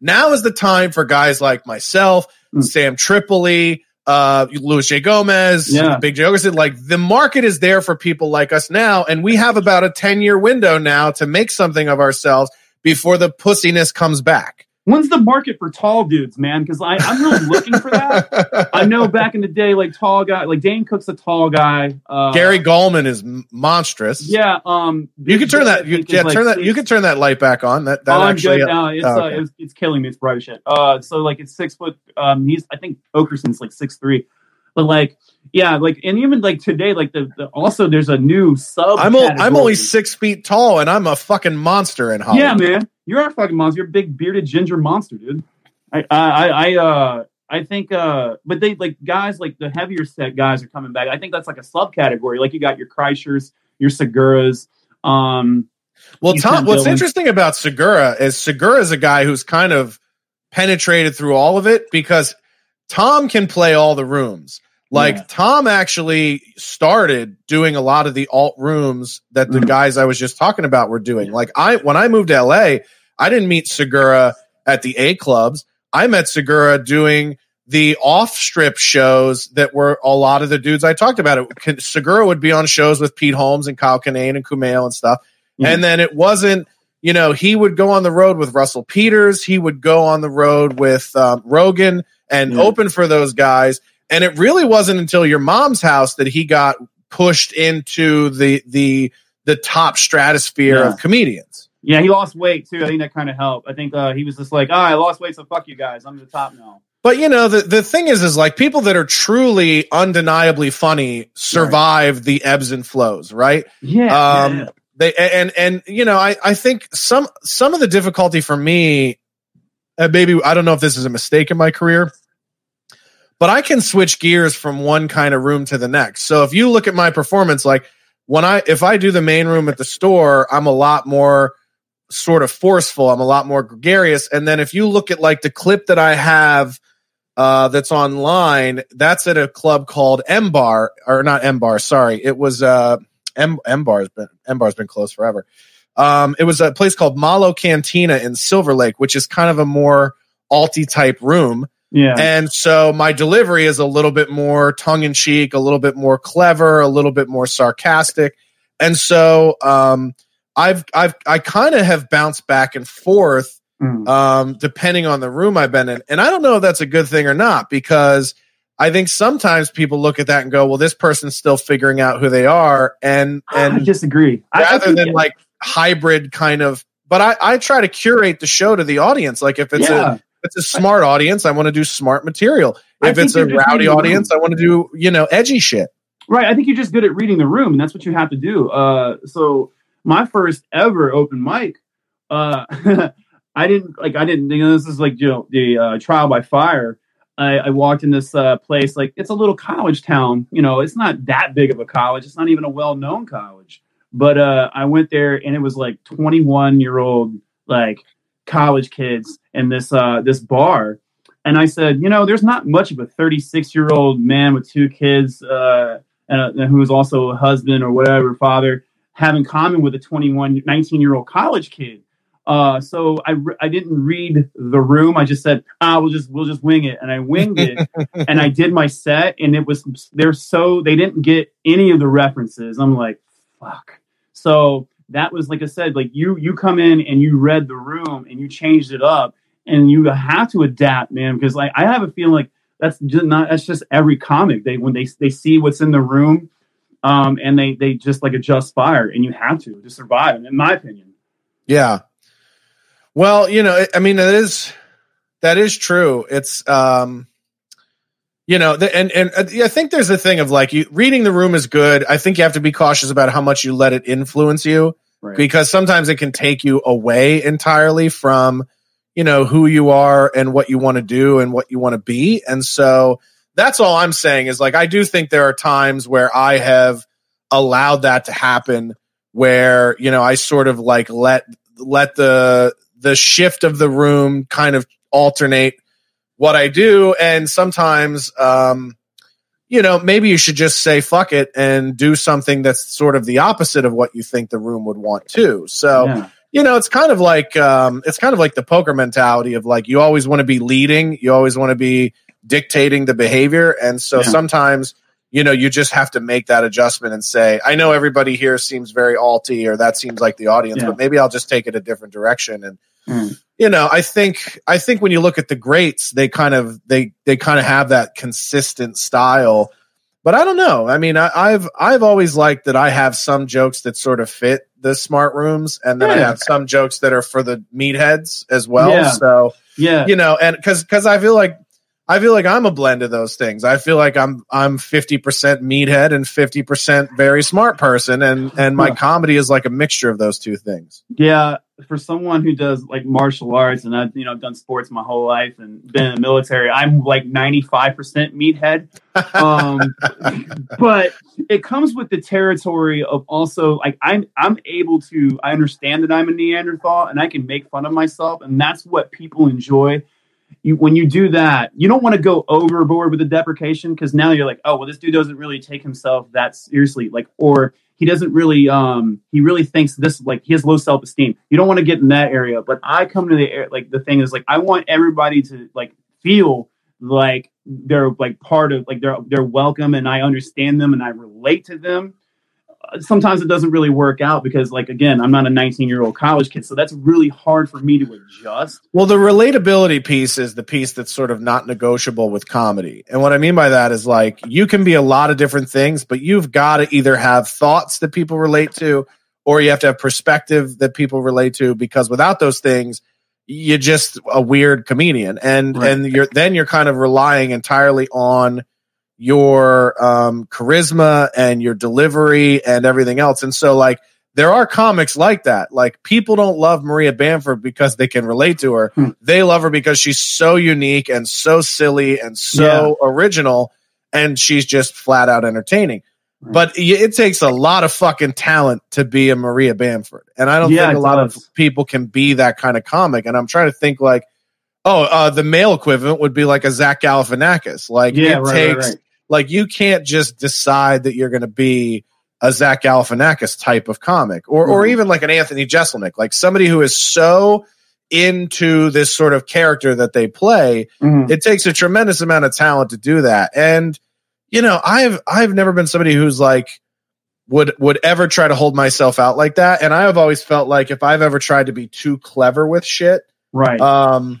now is the time for guys like myself, Hmm. Sam Tripoli, uh, Louis J. Gomez, Yeah. Big J. Oakerson. Like the market is there for people like us now, and we have about a ten year window now to make something of ourselves before the pussiness comes back. When's the market for tall dudes, man? Because I'm really looking for that. I know back in the day, like tall guy, like Dane Cook's a tall guy. Uh, Gary Gulman is monstrous. Yeah, um, You can turn that. You, yeah, like, turn that. six- You can turn that light back on. That that oh, I'm actually. good now. It's, oh, uh, it's it's killing me. It's bright as shit. Uh, so like it's six foot. Um, he's I think Oakerson's like six three, but like yeah, like and even like today, like the, the also there's a new sub. I'm o- I'm only six feet tall, and I'm a fucking monster in Hollywood. yeah, man. You're a fucking monster. You're a big bearded ginger monster, dude. I I I, I uh. I think, uh, but they like guys like the heavier set guys are coming back. I think that's like a subcategory. Like you got your Kreischers, your Seguras, um, Well, Tom, what's in- interesting about Segura is Segura is a guy who's kind of penetrated through all of it because Tom can play all the rooms. Like Yeah. Tom actually started doing a lot of the alt rooms that the guys I was just talking about were doing. Like I when I moved to LA, I didn't meet Segura at the A clubs. I met Segura doing the off strip shows that were a lot of the dudes I talked about. It Segura would be on shows with Pete Holmes and Kyle Kinane and Kumail and stuff. And then it wasn't, you know, he would go on the road with Russell Peters. He would go on the road with um, Rogan and open for those guys. And it really wasn't until your mom's house that he got pushed into the the the top stratosphere Yeah. of comedians. Yeah, he lost weight too. I think that kind of helped. I think uh, he was just like, "Ah, I lost weight, so fuck you guys. I'm the top now." But you know, the, the thing is, is like people that are truly undeniably funny survive the ebbs and flows, right? Yeah, Um, yeah. they, and, and, you know, I, I think some, some of the difficulty for me, uh, maybe, I don't know if this is a mistake in my career, but I can switch gears from one kind of room to the next. So if you look at my performance, like when I, if I do the main room at the store, I'm a lot more sort of forceful. I'm a lot more gregarious. And then if you look at like the clip that I have, uh, that's online, that's at a club called M Bar, or not M Bar, sorry. It was, uh, M, M Bar's been, M Bar's been closed forever. Um, it was a place called Malo Cantina in Silver Lake, which is kind of a more alti type room. Yeah. And so my delivery is a little bit more tongue in cheek, a little bit more clever, a little bit more sarcastic. And so um, I've I've I kind of have bounced back and forth um, depending on the room I've been in. And I don't know if that's a good thing or not because I think sometimes people look at that and go, "Well, this person's still figuring out who they are," and and I disagree. I- I rather think- than like hybrid kind of. But I I try to curate the show to the audience. Like if it's Yeah. a if it's a smart audience, I want to do smart material. If it's a rowdy audience, I want to do you know edgy shit. Right. I think you're just good at reading the room, and that's what you have to do. Uh, so my first ever open mic, uh, I didn't like. I didn't. You know, this is like you know the uh, trial by fire. I, I walked in this uh, place like it's a little college town. You know, it's not that big of a college. It's not even a well-known college. But uh, I went there, and it was like 21 year old like college kids in this uh, this bar. And I said, you know, there's not much of a 36 year old man with two kids, uh, and, uh, who's also a husband or whatever, father, have in common with a 21, 19 year old college kid. Uh, so I, re- I didn't read the room. I just said, ah, we'll just, we'll just wing it. And I winged it and I did my set and it was, they're so, they didn't get any of the references. I'm like, fuck. So that was, like I said, like you, you come in and you read the room and you changed it up and you have to adapt, man. Because like, I have a feeling like that's just not, that's just every comic. They, when they, they see what's in the room, um, and they, they just like adjust fire and you have to, to survive, in my opinion. Yeah. Well, you know, I mean, it is that is true. It's um, you know, the, and and uh, I think there's a thing of like you reading the room is good. I think you have to be cautious about how much you let it influence you Right. because sometimes it can take you away entirely from you know who you are and what you want to do and what you want to be. And so that's all I'm saying is like I do think there are times where I have allowed that to happen where you know I sort of like let let the the shift of the room kind of alternate what I do and sometimes um you know maybe you should just say fuck it and do something that's sort of the opposite of what you think the room would want too so Yeah. you know it's kind of like um it's kind of like the poker mentality of like you always want to be leading you always want to be dictating the behavior and so Yeah. sometimes you know you just have to make that adjustment and say i know everybody here seems very alty or that seems like the audience Yeah. but maybe i'll just take it a different direction and Mm. you know i think i think when you look at the greats they kind of they they kind of have that consistent style but i don't know i mean I, i've i've always liked that i have some jokes that sort of fit the smart rooms and then i have some jokes that are for the meatheads as well Yeah. so Yeah. you know and because because i feel like I feel like I'm a blend of those things. I feel like I'm I'm 50% meathead and 50% very smart person and and my comedy is like a mixture of those two things. Yeah, for someone who does like martial arts and I've you know done sports my whole life and been in the military, I'm like 95% meathead. Um, but it comes with the territory of also like I'm I'm able to I understand that I'm a Neanderthal and I can make fun of myself and that's what people enjoy. You, when you do that, you don't want to go overboard with the deprecation because now you're like, oh well, this dude doesn't really take himself that seriously, like, or he doesn't really, um, he really thinks this like he has low self esteem. You don't want to get in that area. But I come to the air like the thing is like I want everybody to like feel like they're like part of like they're they're welcome and I understand them and I relate to them. Sometimes it doesn't really work out because like again, I'm not a 19 year old college kid, so that's really hard for me to adjust. Well, the relatability piece is the piece that's sort of not negotiable with comedy. And what I mean by that is like you can be a lot of different things, but you've got to either have thoughts that people relate to or you have to have perspective that people relate to because without those things, you're just a weird comedian. And Right. and you're then you're kind of relying entirely on your um charisma and your delivery and everything else. And so like there are comics like that. Like people don't love Maria Bamford because they can relate to her. They love her because she's so unique and so silly and so original and she's just flat out entertaining. But it takes a lot of fucking talent to be a Maria Bamford. And I don't Yeah, think a lot of people can be that kind of comic. And I'm trying to think like, oh, uh, the male equivalent would be like a Zach Galifianakis. Like Yeah, it right, right, takes, right. Like you can't just decide that you're going to be a Zach Galifianakis type of comic, or or Mhm. even like an Anthony Jeselnik, like somebody who is so into this sort of character that they play. Mhm. It takes a tremendous amount of talent to do that, and you know, I've I've never been somebody who's like would would ever try to hold myself out like that, and I have always felt like if I've ever tried to be too clever with shit, Right. um,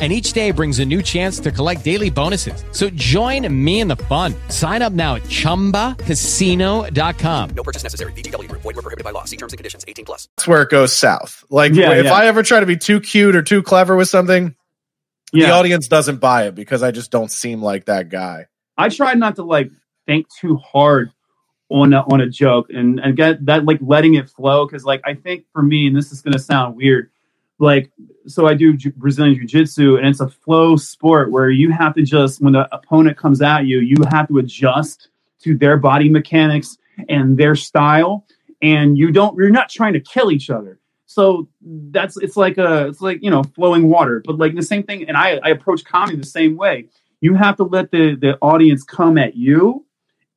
And each day brings a new chance to collect daily bonuses. So join me in the fun. Sign up now at chumbacasino.com. No purchase necessary. VGW Group. Void were prohibited by law. See terms and conditions. 18 plus. that's where it goes south. Like Yeah, if yeah. I ever try to be too cute or too clever with something, the audience doesn't buy it because I just don't seem like that guy. I try not to like think too hard on a, on a joke and and get that like letting it flow because like I think for me and this is gonna sound weird like so I do Brazilian jiu jitsu and it's a flow sport where you have to just when the opponent comes at you you have to adjust to their body mechanics and their style and you don't you're not trying to kill each other. So that's it's like a it's like you know flowing water but like the same thing and I I approach comedy the same way. You have to let the the audience come at you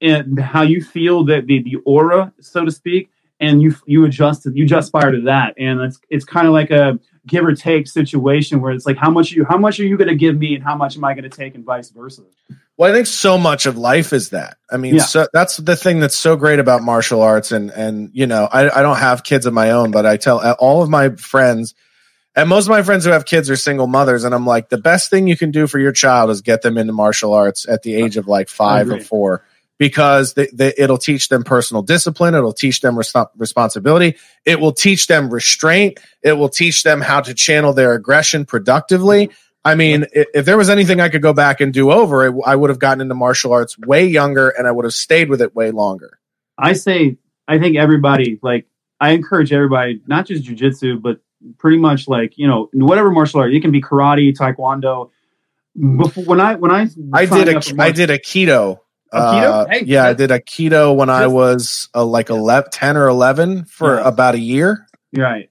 and how you feel that the the aura so to speak and you you adjust you just fire to that and it's it's kind of like a give or take situation where it's like how much you how much are you going to give me and how much am I going to take and vice versa. Well, I think so much of life is that. I mean, yeah. so, that's the thing that's so great about martial arts and and you know, I I don't have kids of my own, but I tell uh, all of my friends and most of my friends who have kids are single mothers and I'm like the best thing you can do for your child is get them into martial arts at the age of like 5 or 4 because they, they, it'll teach them personal discipline. It'll teach them res- responsibility. It will teach them restraint. It will teach them how to channel their aggression productively. I mean, if there was anything I could go back and do over, it, I would have gotten into martial arts way younger and I would have stayed with it way longer. i say i think everybody like i encourage everybody not just jujitsu but pretty much like you know whatever martial art it can be karate taekwondo before when i when i I did a I did aikido. Aikido? uh, Hey, yeah, I did aikido when I was uh, like 11, 10 or 11 for Yeah. about a year. Right.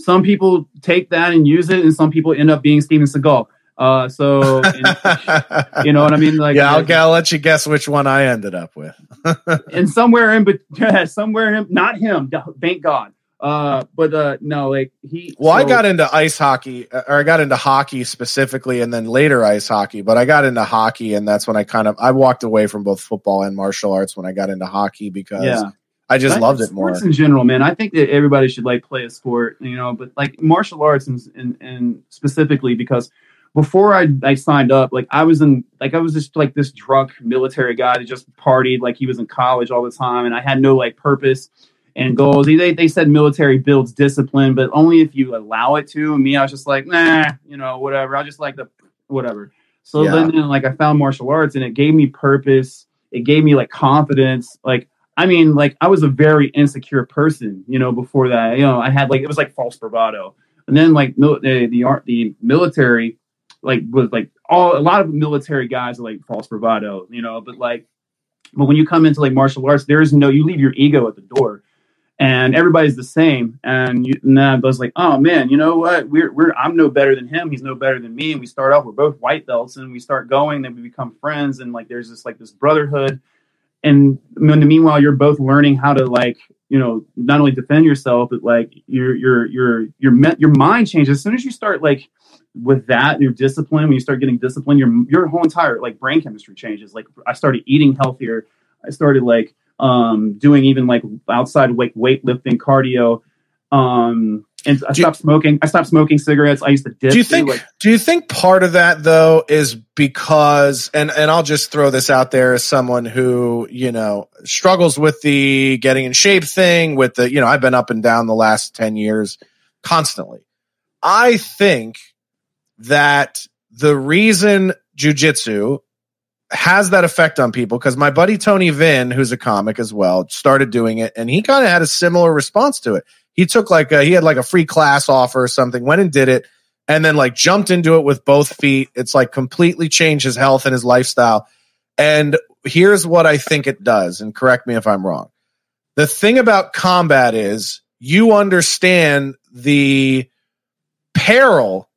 Some people take that and use it, and some people end up being Steven Seagal. Uh, so and, you know what I mean? Like, yeah, I'll, I'll let you guess which one I ended up with. and somewhere in, but yeah, somewhere in, not him. Thank God. Uh, but uh, no, like he. Well, I got into ice hockey, uh, or I got into hockey specifically, and then later ice hockey. But I got into hockey, and that's when I kind of I walked away from both football and martial arts when I got into hockey because Yeah. I just But loved it more. In general, man. I think that everybody should like play a sport, you know, but like martial arts and and, and specifically because before I I signed up, like I was in like I was just like this drunk military guy that just partied like he was in college all the time, and I had no like purpose and goals. They they said military builds discipline, but only if you allow it to. And me, I was just like, nah, you know, whatever. I just like the whatever. So Yeah. then, like, I found martial arts, and it gave me purpose. It gave me like confidence. Like, I mean, like, I was a very insecure person, you know. Before that, you know, I had like it was like false bravado, and then like mil- the the art the military like was like all a lot of military guys are like false bravado, you know. But like, but when you come into like martial arts, there is no you leave your ego at the door and everybody's the same. And, you, and I was like, oh man, you know what? We're we're I'm no better than him. He's no better than me. And we start off, we're both white belts, and we start going. Then we become friends, and like there's this like this brotherhood. And in the meanwhile, you're both learning how to like you know not only defend yourself, but like your your your your your mind changes as soon as you start like with that your discipline when you start getting disciplined your your whole entire like brain chemistry changes like i started eating healthier i started like um doing even like outside weight weightlifting cardio um and i stopped smoking i stopped smoking cigarettes i used to dip do you too, think like, do you think part of that though is because and and I'll just throw this out there as someone who, you know, struggles with the getting in shape thing with the, you know, I've been up and down the last 10 years constantly. I think that the reason jujitsu has that effect on people because my buddy Tony Vin, who's a comic as well, started doing it and he kind of had a similar response to it. He took like a, he had like a free class offer or something, went and did it, and then like jumped into it with both feet. It's like completely changed his health and his lifestyle. And here's what I think it does, and correct me if I'm wrong. The thing about combat is you understand the peril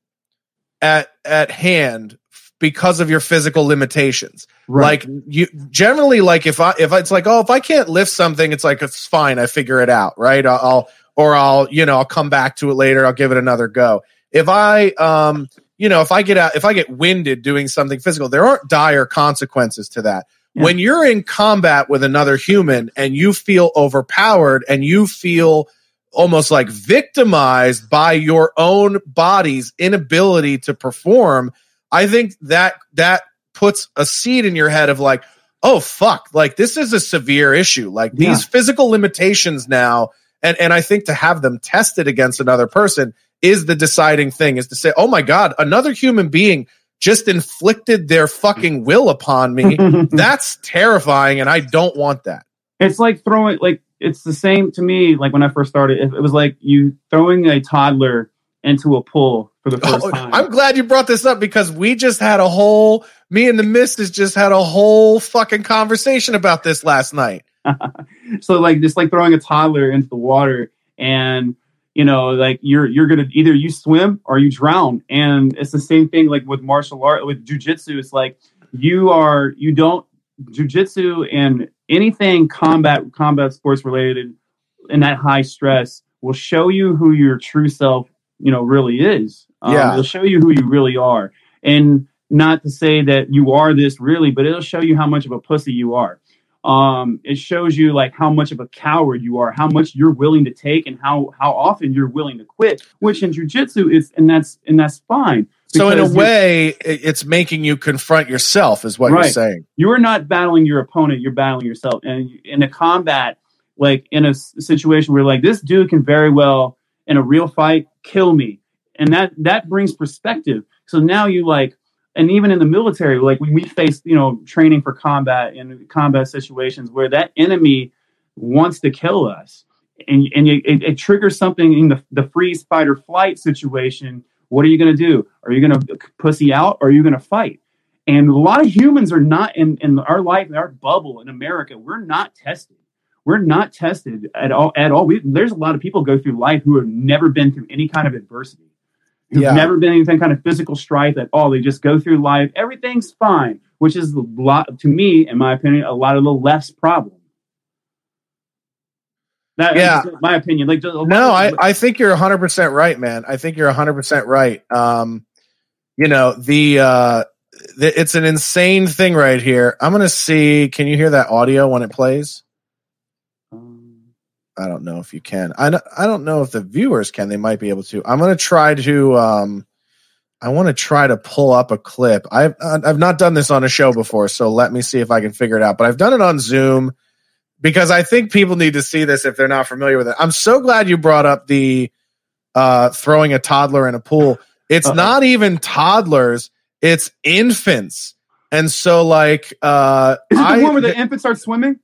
at at hand because of your physical limitations. Right. Like you generally like if I if it's like oh if I can't lift something it's like it's fine I figure it out right I'll, I'll or I'll you know I'll come back to it later I'll give it another go. If I um you know if I get out if I get winded doing something physical there aren't dire consequences to that. When you're in combat with another human and you feel overpowered and you feel almost like victimized by your own body's inability to perform, I think that that puts a seed in your head of like, oh fuck, like this is a severe issue. Like these physical limitations now, and and I think to have them tested against another person is the deciding thing. Is to say, oh my god, another human being just inflicted their fucking will upon me. That's terrifying, and I don't want that. it's like throwing like it's the same to me like when i first started it, it was like you throwing a toddler into a pool for the oh, first Oh, time. I'm glad you brought this up because we just had a whole me and the missus just had a whole fucking conversation about this last night. so like just like throwing a toddler into the water and you know like you're you're gonna either you swim or you drown. And it's the same thing like with martial art with jujitsu. It's like you are you don't jujitsu and anything combat combat sports related in that high stress will show you who your true self you know really is. Um, Yeah. it'll show you who you really are. And not to say that you are this really but it'll show you how much of a pussy you are. Um it shows you like how much of a coward you are how much you're willing to take and how how often you're willing to quit which in jujitsu is and that's and that's fine. So in a way, it's making you confront yourself, is what you're saying. you are not battling your opponent you're battling yourself. And in a combat like in a situation where like this dude can very well in a real fight kill me. And that that brings perspective. So now you like and even in the military like when we face you know training for combat in combat situations where that enemy wants to kill us. And, and it, it triggers something in the, the freeze fight or flight situation. What are you going to do? Are you going to pussy out? Or are you going to fight? And a lot of humans are not in, in our life, in our bubble in America, we're not tested. We're not tested at all at all. We, there's a lot of people go through life who have never been through any kind of adversity. Who've Yeah. never been in any kind of physical strife at all. They just go through life. Everything's fine, which is a lot to me, in my opinion, a lot of the left's problem. That, Yeah. that's my opinion. Like No, I, I think you're 100% right, man. I think you're 100% right. Um, you know, the, uh, the, it's an insane thing right here. I'm going to see, can you hear that audio when it plays? I don't know if you can. I don't, I don't know if the viewers can. They might be able to. I'm going to try to, um, I want to try to pull up a clip. I've uh, I've not done this on a show before, so let me see if I can figure it out. But I've done it on Zoom because I think people need to see this if they're not familiar with it. I'm so glad you brought up the uh, throwing a toddler in a pool. It's Uh-oh. not even toddlers; it's infants. And so, like, uh, Is it the I one where the infant starts swimming?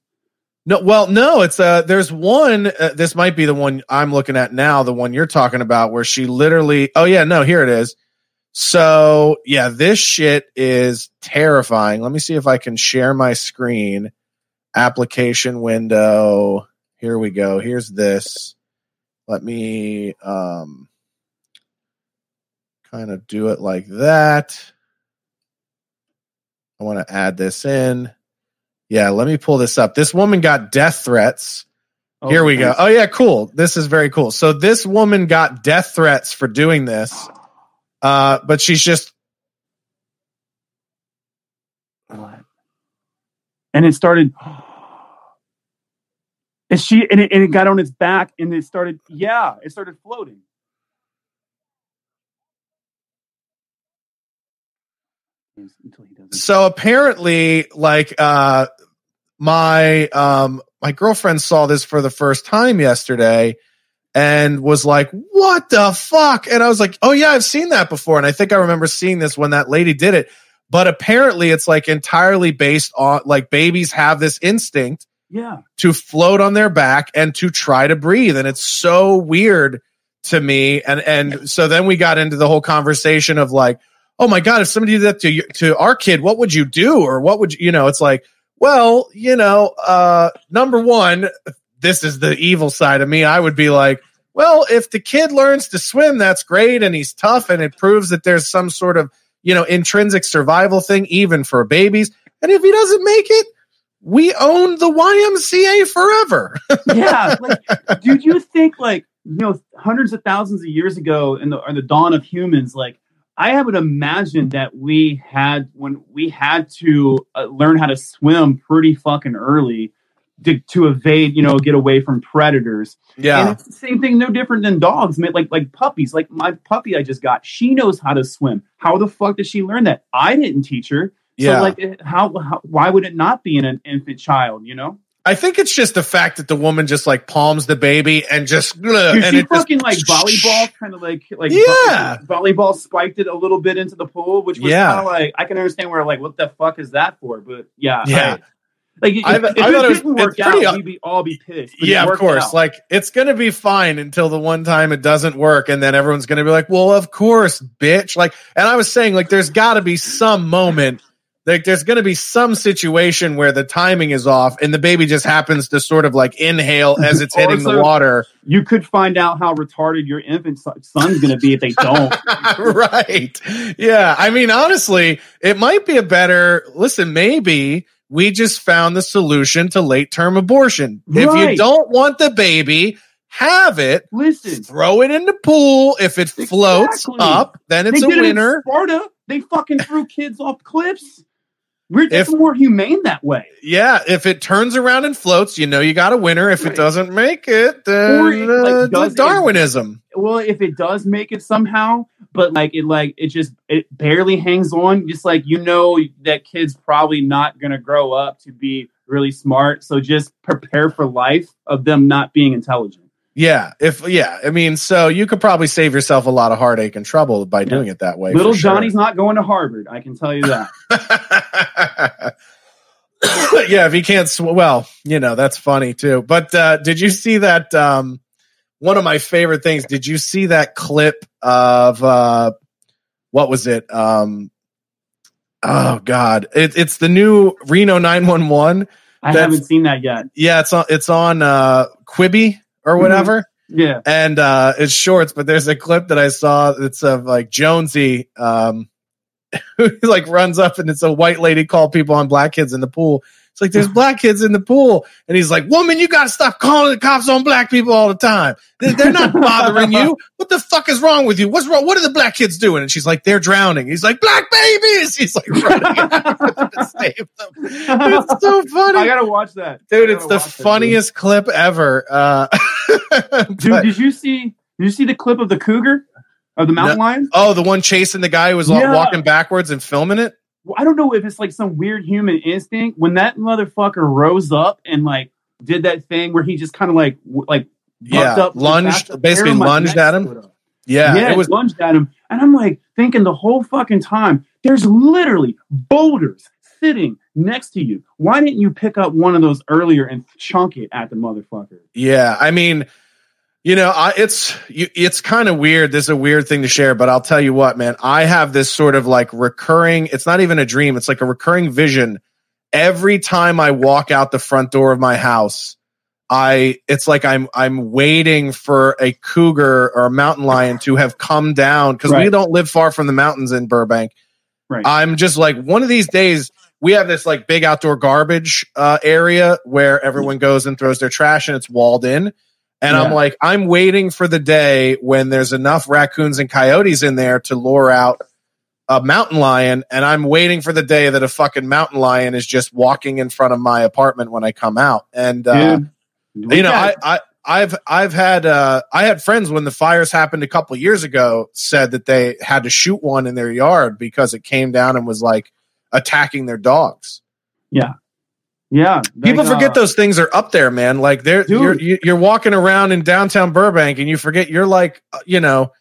No, well, no, it's uh there's one uh, this might be the one I'm looking at now, the one you're talking about where she literally Oh yeah, no, here it is. So, yeah, this shit is terrifying. Let me see if I can share my screen. Application window. Here we go. Here's this. Let me um kind of do it like that. I want to add this in. Yeah, let me pull this up. This woman got death threats. Oh, Here we go. Oh yeah, cool. This is very cool. So this woman got death threats for doing this. Uh, but she's just what? And it started. And she and it, and it got on its back and it started. Yeah, it started floating. Until he doesn't. so apparently like uh my um my girlfriend saw this for the first time yesterday and was like what the fuck? And i was like oh yeah i've seen that before. And i think i remember seeing this when that lady did it. But apparently it's like entirely based on like babies have this instinct Yeah. to float on their back and to try to breathe. And it's so weird to me. And and so then we got into the whole conversation of like oh my god if somebody did that to to our kid what would you do? Or what would you you know it's like well you know uh number 1 this is the evil side of me. I would be like well if the kid learns to swim that's great and he's tough and it proves that there's some sort of you know intrinsic survival thing even for babies. And if he doesn't make it we own the YMCA forever. yeah, like, dude, you think like you know hundreds of thousands of years ago in the in the dawn of humans, like I would imagine that we had when we had to uh, learn how to swim pretty fucking early to, to evade, you know, get away from predators. Yeah. and it's the same thing, no different than dogs, man. Like like puppies, like my puppy I just got, she knows how to swim. How the fuck did she learn that? I didn't teach her. So Yeah. like, eh, how, how why would it not be in an infant child? You know. I think it's just the fact that the woman just like palms the baby and just and she it just- fucking like volleyball, kind of like like Yeah. volleyball spiked it a little bit into the pool, which was Yeah. kind of like I can understand where like what the fuck is that for, but yeah, Yeah. I- like if, I- if I it it was- didn't work it's pretty- out, we'd be all be pissed. yeah, of course. out. Like it's gonna be fine until the one time it doesn't work, and then everyone's gonna be like, "Well, of course, bitch." Like, and I was saying, like, there's got to be some moment, like, there's gonna be some situation where the timing is off, and the baby just happens to sort of like inhale as it's hitting the water. You could find out how retarded your infant son's going to be if they don't. right. Yeah. I mean, honestly, it might be a better listen, maybe we just found the solution to late term abortion. If you don't want the baby, have it. Listen, throw it in the pool. If it floats Exactly. up, then it's they a did it in winner. Sparta, they fucking threw kids off cliffs. We're just If- more humane that way. Yeah, if it turns around and floats, you know you got a winner. If it doesn't make it, then Or it, like, uh, Darwinism. well if it does make it somehow but like it like it just it barely hangs on just like you know that kids probably not going to grow up to be really smart so just prepare for life of them not being intelligent Yeah, if yeah, I mean, so you could probably save yourself a lot of heartache and trouble by doing it that way. little for sure. johnny's not going to harvard i can tell you that yeah, if he can't sw- well, you know, that's funny too. But uh did you see that um one of my favorite things, did you see that clip of uh what was it? Um oh god. It, it's the new Reno 911. i haven't seen that yet Yeah, it's on it's on uh Quibi or whatever. yeah And uh it's shorts, but there's a clip that I saw that's of like Jonesy um who like runs up and it's a white lady called people on black kids in the pool. It's like there's black kids in the pool, and he's like, "Woman, you gotta stop calling the cops on black people all the time. They- They're not bothering you. What the fuck is wrong with you? What's wrong? What are the black kids doing?" And she's like, "They're drowning." He's like, "Black babies." He's like running to save them. It's so funny. i gotta watch that Dude, It's the watch that, funniest clip ever. Uh, dude did you see did you see the clip of the cougar Of the mountain No- lions? Oh, the one chasing the guy who was Yeah. walking backwards and filming it. I don't know if it's like some weird human instinct when that motherfucker rose up and like did that thing where he just kind of like like Yeah, up lunged, basically lunged at him. Yeah, yeah, it was. lunged at him, and I'm like thinking the whole fucking time. There's literally boulders sitting next to you. Why didn't you pick up one of those earlier and chunk it at the motherfucker? Yeah, I mean, you know, I, it's you, it's kind of weird. This is a weird thing to share, but I'll tell you what, man. I have this sort of like recurring. It's not even a dream. It's like a recurring vision. Every time I walk out the front door of my house, I it's like I'm I'm waiting for a cougar or a mountain lion to have come down because we don't live far from the mountains in Burbank. Right. I'm just like one of these days we have this like big outdoor garbage uh, area where everyone goes and throws their trash and it's walled in. And I'm like, I'm waiting for the day when there's enough raccoons and coyotes in there to lure out a mountain lion. And I'm waiting for the day that a fucking mountain lion is just walking in front of my apartment when I come out. And, uh, you know, I, got- I, I've, I've had, uh, I had friends when the fires happened a couple years ago said that they had to shoot one in their yard because it came down and was like attacking their dogs. yeah, yeah. People like, forget uh, those things are up there, man. Like they're Dude. you're you- you're walking around in downtown Burbank and you forget you're like uh, you know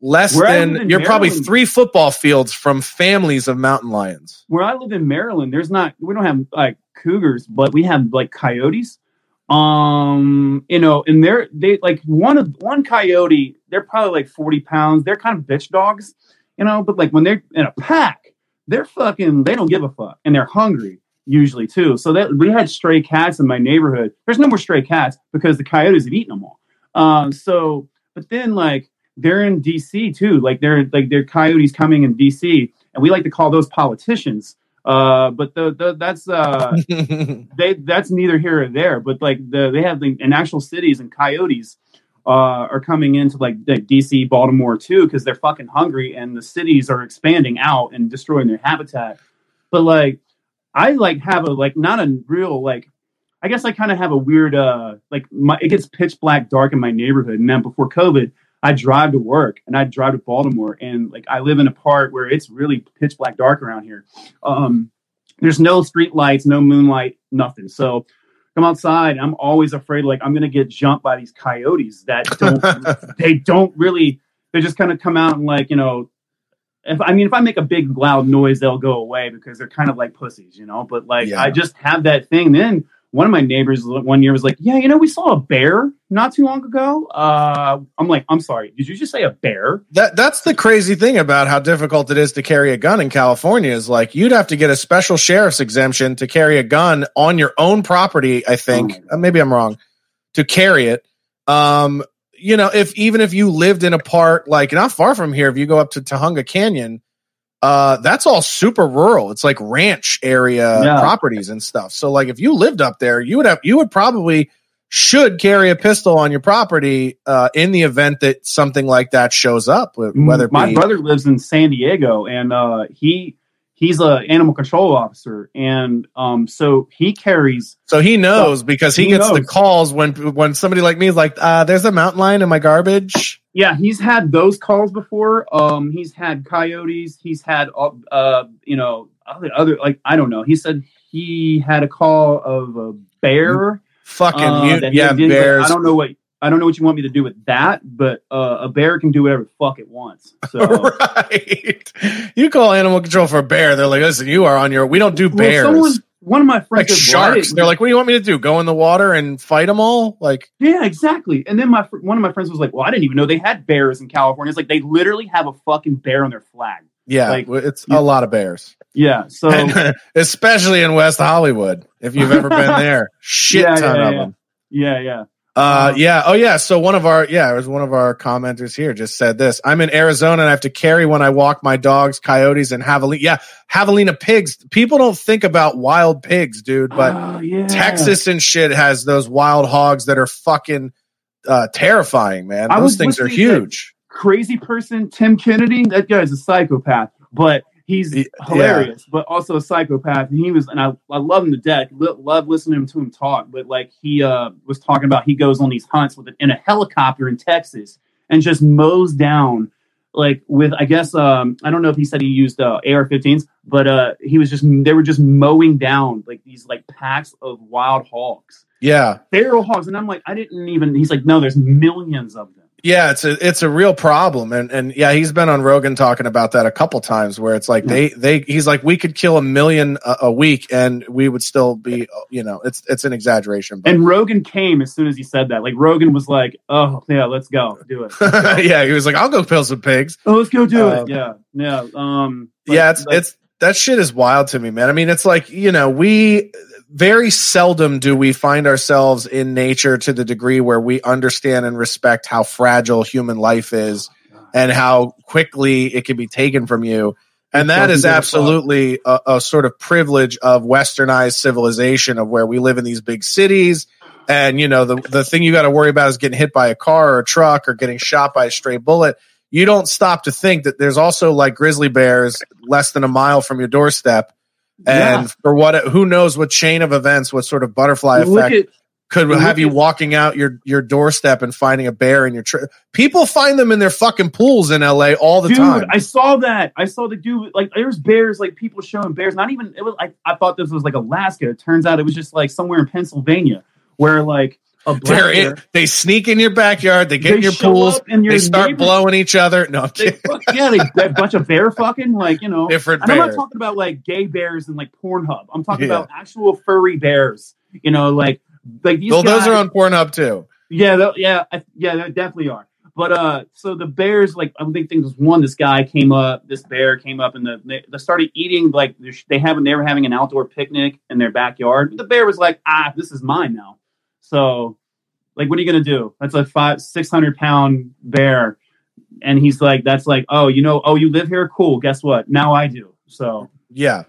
less Where than you're probably three football fields from families of mountain lions. where I live in Maryland, there's not we don't have like cougars, but we have like coyotes. Um, you know, and they're they like one of one coyote, they're probably like 40 pounds. They're kind of bitch dogs, you know, but like when they're in a pack, they're fucking they don't give a fuck and they're hungry usually too. So that we had stray cats in my neighborhood. There's no more stray cats because the coyotes have eaten them all. Um, so but then like they're in DC too. Like they're like they're coyotes coming in DC, and we like to call those politicians. Uh, but the, the that's uh they that's neither here or there. But like the they have the in actual cities and coyotes uh are coming into like, like DC, Baltimore too because they're fucking hungry and the cities are expanding out and destroying their habitat. But like I like have a like not a real like I guess I kind of have a weird uh like my it gets pitch black dark in my neighborhood and then before COVID I drive to work and I drive to Baltimore and like I live in a part where it's really pitch black dark around here. Um there's no street lights, no moonlight, nothing. So come outside I'm always afraid like I'm gonna get jumped by these coyotes that don't they don't really they just kind of come out and like, you know, if I mean if I make a big loud noise, they'll go away because they're kind of like pussies, you know. But like Yeah. I just have that thing. Then one of my neighbors one year was like, "Yeah, you know, we saw a bear not too long ago." Uh, I'm like, "I'm sorry, did you just say a bear?" That that's the crazy thing about how difficult it is to carry a gun in California is like you'd have to get a special sheriff's exemption to carry a gun on your own property, I think. Uh, Maybe I'm wrong. To carry it. Um you know, if even if you lived in a part like not far from here, if you go up to Tujunga Canyon, uh that's all super rural. It's like ranch area Yeah. properties and stuff. So like if you lived up there, you would have you would probably should carry a pistol on your property uh, in the event that something like that shows up, whether it my brother lives in San Diego, and uh, he he's a animal control officer, and um, so he carries. So he knows because he, He gets the calls when when somebody like me is like, uh, "There's a mountain lion in my garbage." Yeah, he's had those calls before. Um, he's had coyotes. He's had uh, uh, you know, other, other like I don't know. He said he had a call of a bear. Fucking uh, mute, yeah, bears. I don't know what I don't know what you want me to do with that, but uh, a bear can do whatever the fuck it wants. So right. You call animal control for a bear, they're like, "Listen, you are on your. We don't do Well, bears." someone, one of my friends like sharks. didn't- They're like, "What do you want me to do? Go in the water and fight them all?" Like, Yeah, exactly. And then my fr- one of my friends was like, "Well, I didn't even know they had bears in California." It's like they literally have a fucking bear on their flag. yeah, Like, it's a lot of bears. Yeah. So especially in West Hollywood. If you've ever been there, shit Yeah, ton yeah, of them. yeah, yeah. Uh, yeah. Oh, yeah. So one of our, yeah, it was one of our commenters here just said this. I'm in Arizona and I have to carry when I walk my dogs, coyotes, and javelina. Yeah, javelina pigs. People don't think about wild pigs, dude, but Oh, yeah. Texas and shit has those wild hogs that are fucking uh, terrifying, man. Those things are huge. Crazy person, Tim Kennedy. That guy's a psychopath, but he's hilarious, but also a psychopath. And he was, and I, I love him to death. Lo- love listening to him talk. But like he uh, was talking about, he goes on these hunts with in a helicopter in Texas and just mows down like with I guess um I don't know if he said he used uh, AR-15s, but uh he was just they were just mowing down like these like packs of wild hogs, Yeah. feral hogs, and I'm like I didn't even. He's like, no, there's millions of them. Yeah, it's a it's a real problem, and and yeah, he's been on Rogan talking about that a couple times. Where it's like they they he's like we could kill a million a, a week, and we would still be you know it's it's an exaggeration, but And Rogan came as soon as he said that. Like Rogan was like, oh yeah, let's go do it. yeah, he was like I'll go kill some pigs. Oh, let's go do Um, it. Yeah, yeah. Um, yeah, it's like, it's that shit is wild to me, man. I mean, it's like you know we very seldom do we find ourselves in nature to the degree where we understand and respect how fragile human life is and how quickly it can be taken from you. And that is doesn't give a fuck. absolutely a, a sort of privilege of westernized civilization of where we live in these big cities. And you know, the, the thing you got to worry about is getting hit by a car or a truck or getting shot by a stray bullet. You don't stop to think that there's also like grizzly bears less than a mile from your doorstep. And Yeah. for what, who knows what chain of events, what sort of butterfly Look effect at- could have you at- walking out your, your doorstep and finding a bear in your tree. People find them in their fucking pools in LA all the dude, time. I saw that. I saw the dude like there's bears, like people showing bears. Not even it was. like I thought this was like Alaska. It turns out it was just like somewhere in Pennsylvania where like a They're bear. in, they sneak in your backyard. They get They in your pools. up in your they start blowing each other. No, I'm They fuck, yeah, they, they a bunch of bear fucking like you know Different And I'm not talking about like gay bears and like Pornhub. I'm talking Yeah. about actual furry bears. You know, like like these. Well, those are on Pornhub too. Yeah, yeah, I, yeah, they definitely are. But uh, so the bears, like I think things was one. This guy came up. This bear came up, and the they, they started eating. Like they haven't, they were having an outdoor picnic in their backyard. The bear was like, ah, this is mine now. So, like, what are you gonna do? That's a five, six hundred pound bear, and he's like, that's like, oh, you know, oh, you live here, cool. Guess what? Now I do. So Yeah.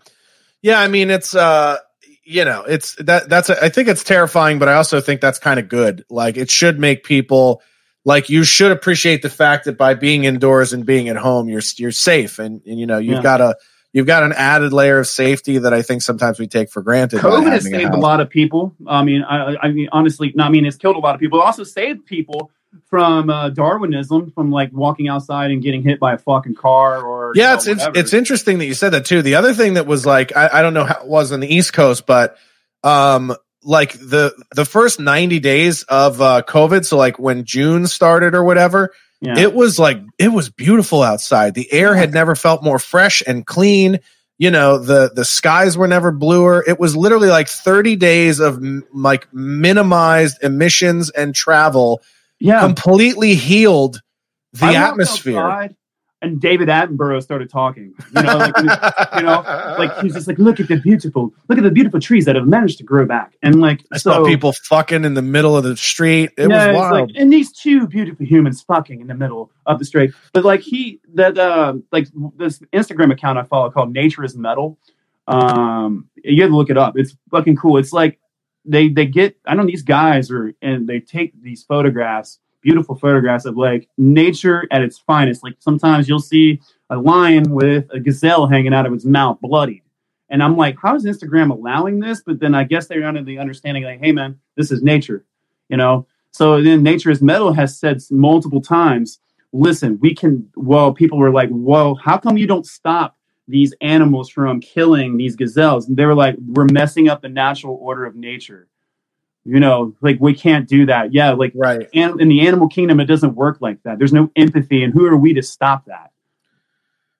Yeah, I mean it's uh you know, it's that that's I think it's terrifying, but I also think that's kind of good. Like it should make people like you should appreciate the fact that by being indoors and being at home you're you're safe and, and you know, you've Yeah. got a you've got an added layer of safety that I think sometimes we take for granted. COVID has having a saved a lot of people. I mean, I, I mean, honestly, I mean, it's killed a lot of people. It also saved people from uh, Darwinism, from like walking outside and getting hit by a fucking car or Yeah, you know, it's, it's whatever. it's interesting that you said that too. The other thing that was like I, I don't know how it was on the East Coast, but um like the the first 90 days of uh COVID, so like when June started or whatever, Yeah. it was like it was beautiful outside. The air had never felt more fresh and clean. You know, the the skies were never bluer. It was literally like 30 days of m- like minimized emissions and travel. Yeah. Completely healed the I atmosphere. And David Attenborough started talking. You know, like, you know, like he's just like, look at the beautiful, look at the beautiful trees that have managed to grow back, and like I saw people fucking in the middle of the street. It Yeah, was wild. Like, and these two beautiful humans fucking in the middle of the street. But like he that uh like this Instagram account I follow called Nature is Metal. Um you have to look it up. It's fucking cool. It's like they they get I know these guys are and they take these photographs, beautiful photographs of like nature at its finest. Like sometimes you'll see a lion with a gazelle hanging out of its mouth, bloodied. And I'm like, how is Instagram allowing this? But then I guess they're under the understanding like, hey man, this is nature, you know. So then Nature is Metal has said multiple times, listen, we can. Well, people were like, whoa, how come you don't stop these animals from killing these gazelles? And they were like, we're messing up the natural order of nature. You know, like we can't do that. Yeah, like right. And in the animal kingdom, it doesn't work like that. There's no empathy, and who are we to stop that?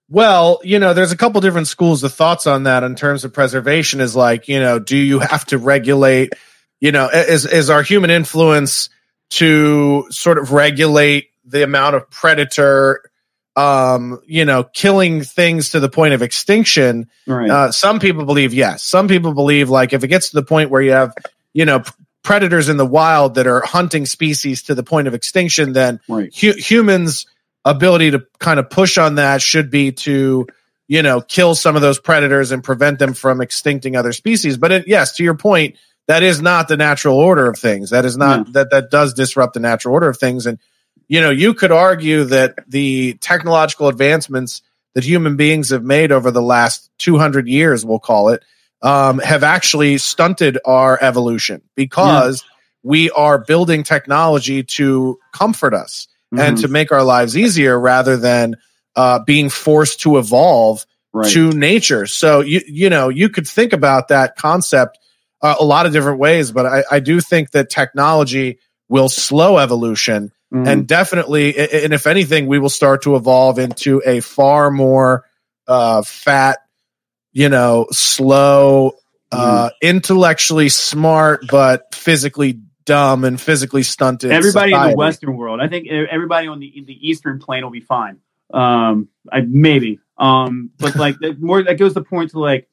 Well, you know, there's a couple different schools of thoughts on that in terms of preservation is like, you know, do you have to regulate, you know, is is our human influence to sort of regulate the amount of predator um, you know, killing things to the point of extinction. Right. Uh, some people believe yes. Some people believe like if it gets to the point where you have, you know, predators in the wild that are hunting species to the point of extinction, then right. hu- humans' ability to kind of push on that should be to, you know, kill some of those predators and prevent them from extincting other species. But it, yes, to your point, that is not the natural order of things. That is not that that does disrupt the natural order of things. And you know, you could argue that the technological advancements that human beings have made over the last 200 years, we'll call it, um, have actually stunted our evolution because we are building technology to comfort us and Mhm. to make our lives easier rather than uh, being forced to evolve Right. to nature. So you you know you could think about that concept uh, a lot of different ways, but I, I do think that technology will slow evolution Mhm. and definitely, and if anything, we will start to evolve into a far more uh, fat, you know, slow, uh, intellectually smart, but physically dumb and physically stunted. everybody in the Western world. I think everybody on the the Eastern plane will be fine. Um, I maybe. Um, but like that more that goes to point to like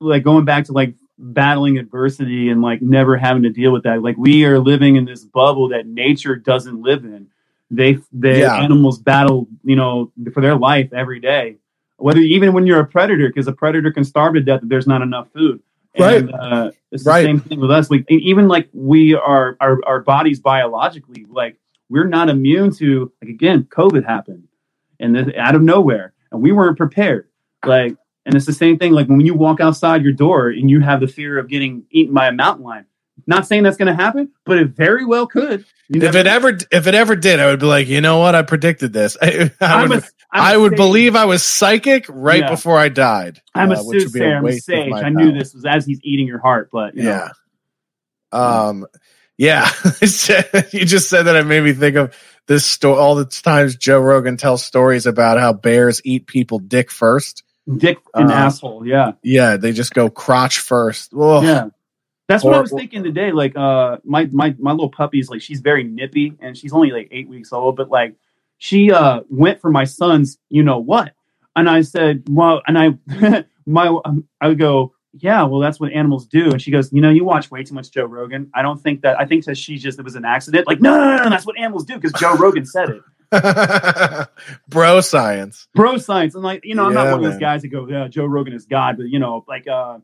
like going back to like battling adversity and like never having to deal with that. Like we are living in this bubble that nature doesn't live in. They the Yeah. animals battle, you know, for their life every day. Whether even when you're a predator, because a predator can starve to death if there's not enough food. And, uh, it's the Right. same thing with us. Like even like we are our our bodies biologically, like we're not immune to like again, COVID happened and then out of nowhere, and we weren't prepared. Like, and it's the same thing. Like when you walk outside your door and you have the fear of getting eaten by a mountain lion. Not saying that's going to happen, but it very well could. You If never it ever, if it ever did, I would be like, you know what? I predicted this. I, I I'm would, a- I'm a I would sage. believe I was psychic right Yeah. before I died. I'm a uh, be soothsayer. I'm a sage. I knew power. this was as he's eating your heart, but you know. Yeah. Um. Yeah. you just said that. It made me think of this story. All the times Joe Rogan tells stories about how bears eat people dick first. dick and Uh, asshole. Yeah. Yeah, they just go crotch first. Ugh. Yeah. That's what I was thinking today. Like, uh, my my my little puppy's like she's very nippy and she's only like eight weeks old, but like she uh went for my son's, you know what? And I said, well, and I my um, I would go, yeah, well, that's what animals do. And she goes, you know, you watch way too much Joe Rogan. I don't think that. I think that she just it was an accident. Like, no, no, no, no that's what animals do because Joe Rogan said it. Bro science. Bro science. And like, you know, I'm not Yeah, one of those guys that go, yeah, Joe Rogan is God, but you know, like uh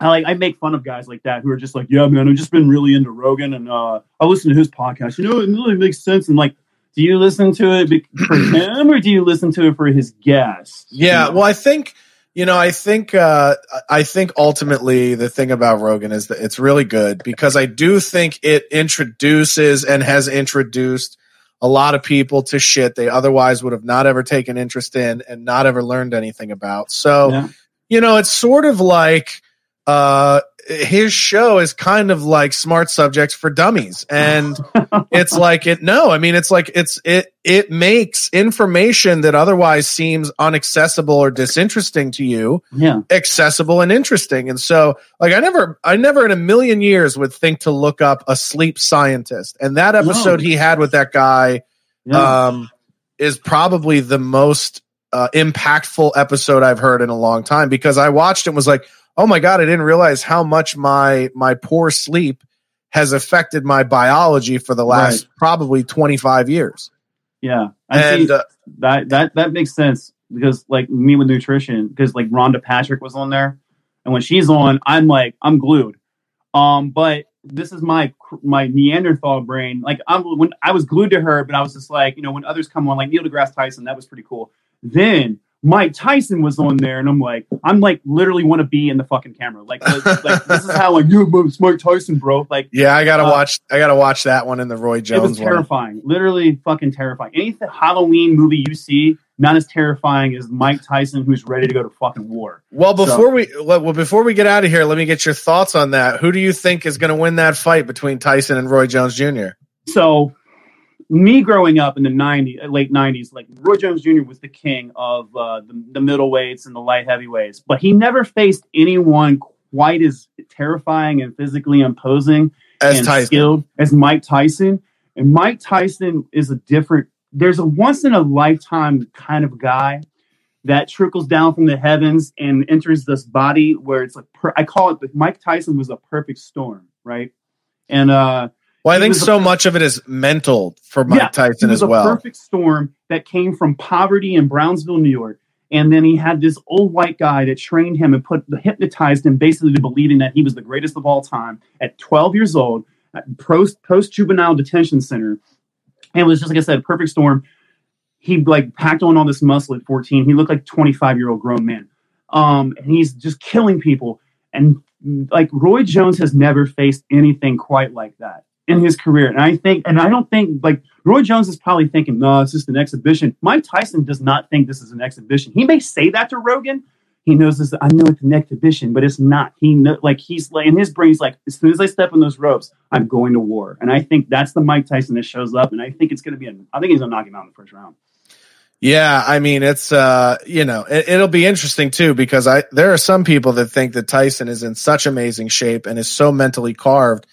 I like I make fun of guys like that who are just like, yeah, man, I've just been really into Rogan and uh I listen to his podcast. You know, it really makes sense. And like, do you listen to it for him or do you listen to it for his guest? Yeah, well, I think you know, I think uh, I think ultimately the thing about Rogan is that it's really good because I do think it introduces and has introduced a lot of people to shit they otherwise would have not ever taken interest in and not ever learned anything about. So, Yeah. you know, it's sort of like uh his show is kind of like smart subjects for dummies and it's like it no i mean it's like it's it it makes information that otherwise seems unaccessible or disinteresting to you Yeah. accessible and interesting and so like i never i never in a million years would think to look up a sleep scientist and that episode he had with that guy Yeah. um is probably the most uh, impactful episode I've heard in a long time because I watched it and was like, oh my god, I didn't realize how much my my poor sleep has affected my biology for the last Right. probably 25 years. Yeah. I And uh, that that that makes sense because like me with nutrition because like Rhonda Patrick was on there and when she's on I'm like I'm glued um but this is my my Neanderthal brain like I'm when I was glued to her but I was just like you know when others come on like Neil deGrasse Tyson that was pretty cool then Mike Tyson was on there and I'm like I'm like literally want to be in the fucking camera like like, like, this is how like you it's Mike Tyson bro like yeah, I gotta Uh, watch. I gotta watch that one in the Roy Jones. it was one. terrifying. Literally fucking terrifying. Any Halloween movie you see, not as terrifying as Mike Tyson who's ready to go to fucking war. Well, So- before we well before we get out of here, let me get your thoughts on that. Who do you think is going to win that fight between Tyson and Roy Jones Jr.? So, me growing up in the 90s, uh, late 90s, like Roy Jones Jr. was the king of uh, the, the middleweights and the light heavyweights, but he never faced anyone quite as terrifying and physically imposing As and Tyson. skilled as Mike Tyson. And Mike Tyson is a different, there's a once in a lifetime kind of guy that trickles down from the heavens and enters this body where it's like, per, I call it, Mike Tyson was a perfect storm, right? And, uh, Well, I he think a so much of it is mental for Mike yeah, Tyson he was as well. A perfect storm that came from poverty in Brownsville, New York. And then he had this old white guy that trained him and put hypnotized him basically to believing that he was the greatest of all time at 12 years old at post post juvenile detention center. And it was just like I said, perfect storm. He like packed on all this muscle at 14. He looked like 25 year old grown man. Um, and he's just killing people. And like Roy Jones has never faced anything quite like that. In his career. And I think, and I don't think like Roy Jones is probably thinking, no, it's just an exhibition. Mike Tyson does not think this is an exhibition. He may say that to Rogan. He knows this. I know it's an exhibition, but it's not. He know, like he's like in his brain. He's like, as soon as I step in those ropes, I'm going to war. And I think that's the Mike Tyson that shows up. And I think it's going to be. A, I think he's gonna knock him out in the first round. Yeah, I mean it's uh you know it, it'll be interesting too because I there are some people that think that Tyson is in such amazing shape and is so mentally carved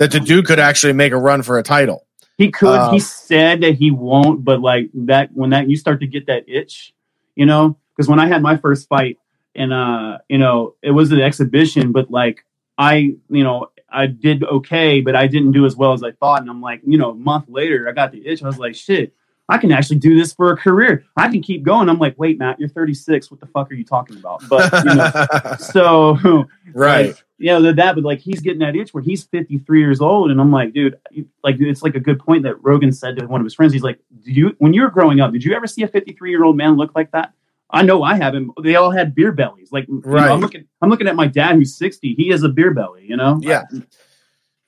that the dude could actually make a run for a title. He could. Um, he said that he won't, but like that when that you start to get that itch, you know, because when I had my first fight and uh, you know, it was an exhibition, but like I, you know, I did okay, but I didn't do as well as I thought. And I'm like, you know, a month later, I got the itch. I was like, shit, I can actually do this for a career. I can keep going. I'm like, wait, Matt, you're 36. What the fuck are you talking about? But you know, so Right. like, yeah, that, that, but like he's getting that itch where he's 53 years old, and I'm like, dude, like it's like a good point that Rogan said to one of his friends. He's like, do you when you were growing up, did you ever see a 53 year old man look like that? I know I haven't. They all had beer bellies. Like, you know, Right. I'm looking, I'm looking at my dad who's 60. He has a beer belly. You know? Yeah.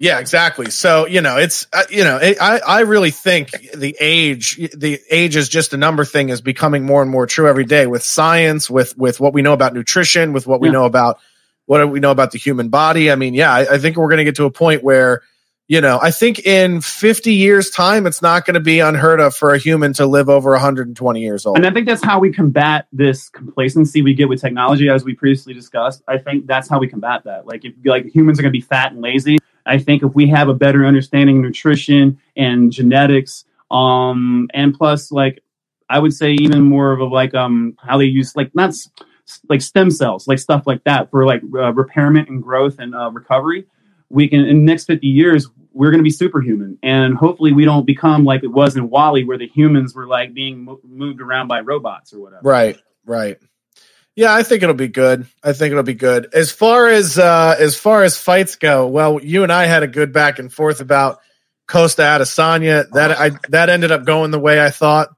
Yeah, exactly. So you know, it's uh, you know, it, I I really think the age the age is just a number thing is becoming more and more true every day with science, with with what we know about nutrition, with what we Yeah. know about what we know about the human body. I mean, yeah, I, I think we're going to get to a point where you know, I think in 50 years time, it's not going to be unheard of for a human to live over 120 years old. And I think that's how we combat this complacency we get with technology, as we previously discussed. I think that's how we combat that. Like, if like humans are going to be fat and lazy, I think if we have a better understanding of nutrition and genetics, um, and plus, like, I would say even more of a like um how they use like not like stem cells, like stuff like that for like uh, repairment and growth and uh, recovery. We can in next fifty years we're going to be superhuman, and hopefully we don't become like it was in WALL-E, where the humans were like being mo- moved around by robots or whatever. Right, right. Yeah, I think it'll be good. I think it'll be good. As far as uh as far as fights go, well, you and I had a good back and forth about Costa Adesanya. That I that ended up going the way I thought.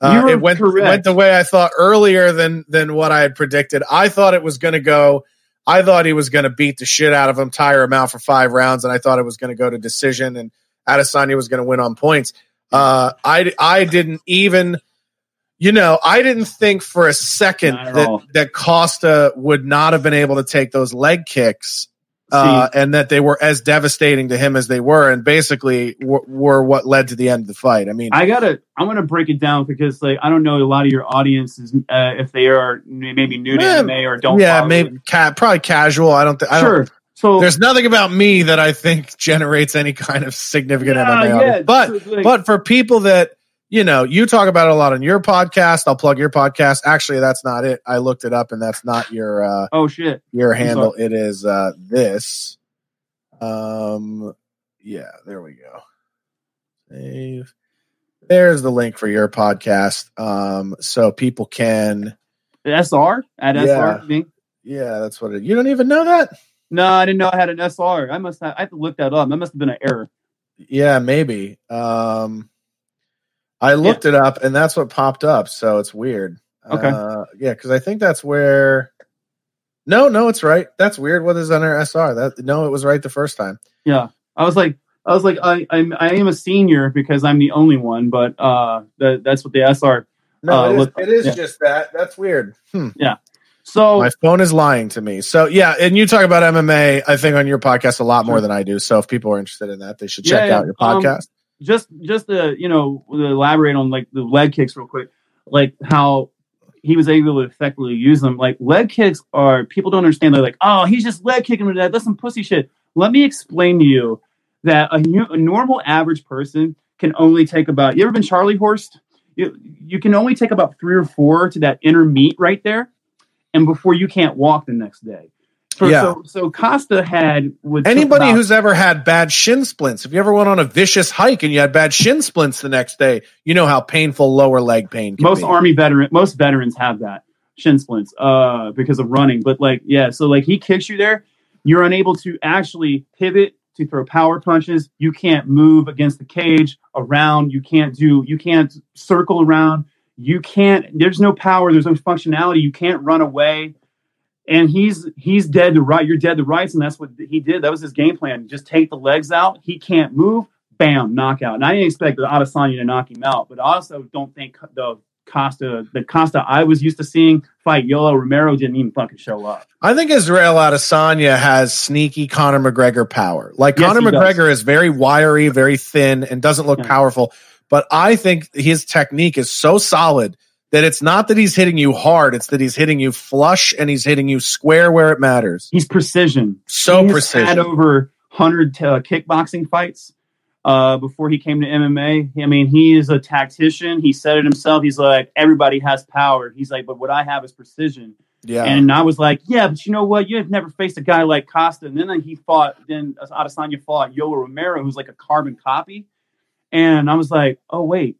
Uh, it went correct. went the way I thought earlier than than what I had predicted. I thought it was going to go. I thought he was going to beat the shit out of him, tire him out for five rounds, and I thought it was going to go to decision, and Adesanya was going to win on points. Uh, I I didn't even, you know, I didn't think for a second that all. that Costa would not have been able to take those leg kicks. Uh, and that they were as devastating to him as they were, and basically w- were what led to the end of the fight. I mean, I gotta, I'm gonna break it down because like I don't know a lot of your audiences uh, if they are maybe new to Yeah, MMA or don't. yeah, maybe ca- probably casual. I don't think. I Sure. Don't, so there's nothing about me that I think generates any kind of significant Yeah, MMA. yeah, audience. But so, like- but for people that you know, you talk about it a lot on your podcast. I'll plug your podcast. Actually, that's not it. I looked it up, and that's not your uh, Oh shit. your handle. It is uh, this. Um, yeah, there we go. Save. There's the link for your podcast. Um, so people can. SR at Yeah. SR. me? Yeah, that's what it. You don't even know that. No, I didn't know I had an SR. I must have. I have to look that up. That must have been an error. Yeah, maybe. Um, I looked it up, and that's what popped up. So it's weird. Okay. Uh, yeah, because I think that's where. No, no, it's right. That's weird. What is under SR? That no, it was right the first time. Yeah, I was like, I was like, I, I'm, I am a senior because I'm the only one, but uh, that, that's what the SR. No, uh, it is, it is yeah. just that. That's weird. Hmm. Yeah. So My phone is lying to me. So yeah, and you talk about MMA, I think on your podcast a lot more than I do. So if people are interested in that, they should check Yeah, out your um, podcast. Just just to you know elaborate on like the leg kicks real quick like how he was able to effectively use them. Like leg kicks are people don't understand. They're like oh he's just leg kicking with that. That's some pussy shit. Let me explain to you that a, new, a normal average person can only take about you ever been charlie horsed? You, you can only take about three or four to that inner meat right there and before you can't walk the next day so, Yeah. so, so costa had Anybody about- who's ever had bad shin splints, if you ever went on a vicious hike and you had bad shin splints the next day, you know how painful lower leg pain can most be. army veteran most veterans have that shin splints uh because of running. But like yeah so like he kicks you there. You're unable to actually pivot to throw power punches. You can't move against the cage around. You can't do you can't circle around. You can't there's no power there's no functionality. You can't run away and he's he's dead to right. You're dead to rights, and that's what he did. That was his game plan. Just take the legs out. He can't move. Bam, knockout. And I didn't expect the Adesanya to knock him out, but I also don't think the Costa, the Costa I was used to seeing fight Yoel Romero didn't even fucking show up. I think Israel Adesanya has sneaky Conor McGregor power. Like Yes, Conor he does. McGregor is very wiry, very thin, and doesn't look powerful. But I think his technique is so solid that it's not that he's hitting you hard; it's that he's hitting you flush and he's hitting you square where it matters. He's precision. So He's precision. Had over hundred uh, kickboxing fights uh, before he came to MMA. I mean, he is a tactician. He said it himself. He's like, everybody has power. He's like, but what I have is precision. Yeah. And I was like, yeah, but you know what? You have never faced a guy like Costa. And then he fought, then Adesanya fought Yoel Romero, who's like a carbon copy. And I was like, oh, wait,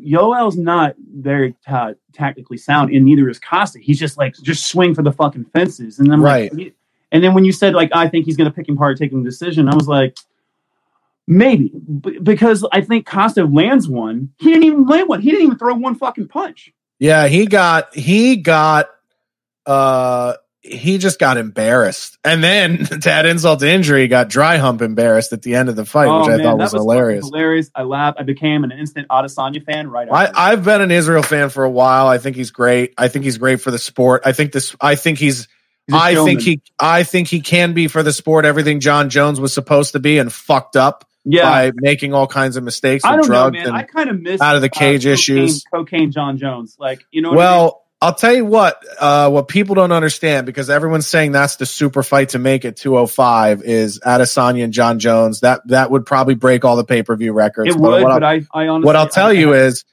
Yoel's not very ta- tactically sound, and neither is Costa. He's just like, just swing for the fucking fences. And then, Right. Like, and then when you said, like, I think he's going to pick him apart, taking the decision, I was like, maybe. B- because I think Costa lands one. He didn't even land one. He didn't even throw one fucking punch. Yeah, he got he got uh he just got embarrassed. And then to add insult to injury, he got dry hump embarrassed at the end of the fight, which I thought Oh, that was, hilarious. Hilarious. I laughed. I became an instant Adesanya fan right I, after. I've been an Israel fan for a while. I think he's great. I think he's great for the sport. I think this I think he's He's I think he I think he can be for the sport everything John Jones was supposed to be and fucked up Yeah. by making all kinds of mistakes I don't know, drugs man. and I kind of miss out of the uh, cage cocaine- issues. Cocaine John Jones, like you know. What I? Well, I'll tell you what, uh, what people don't understand because everyone's saying that's the super fight to make at 205 is Adesanya and John Jones. That that would probably break all the pay per view records. it would, what but I'll, I, I honestly, what I'll tell I- you is,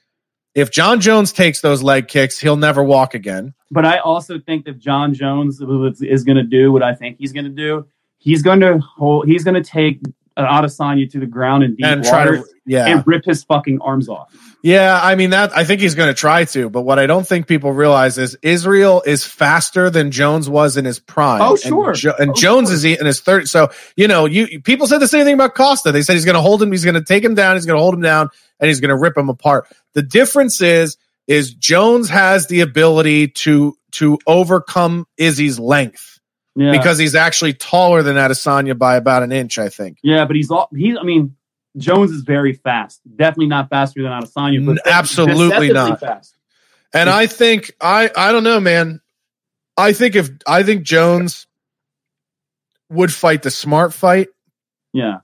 if John Jones takes those leg kicks, he'll never walk again. But I also think that John Jones is, going to do what I think he's going to do. He's going to hold. He's going to take Adesanya to sign you to the ground in deep And try water to- yeah. and rip his fucking arms off. Yeah, I mean that. I think he's going to try to, but what I don't think people realize is Israel is faster than Jones was in his prime. Oh, And sure. Jo- and, oh, Jones is in his third. So you know, you people said the same thing about Costa. They said he's going to hold him. He's going to take him down. He's going to hold him down, and he's going to rip him apart. The difference is, is Jones has the ability to to overcome Izzy's length Yeah. because he's actually taller than Adesanya by about an inch. I think. Yeah, but he's all he's. I mean, Jones is very fast. Definitely not faster than Adesanya, but absolutely not. fast. And I think I I don't know, man. I think if I think Jones would fight the smart fight, Yeah,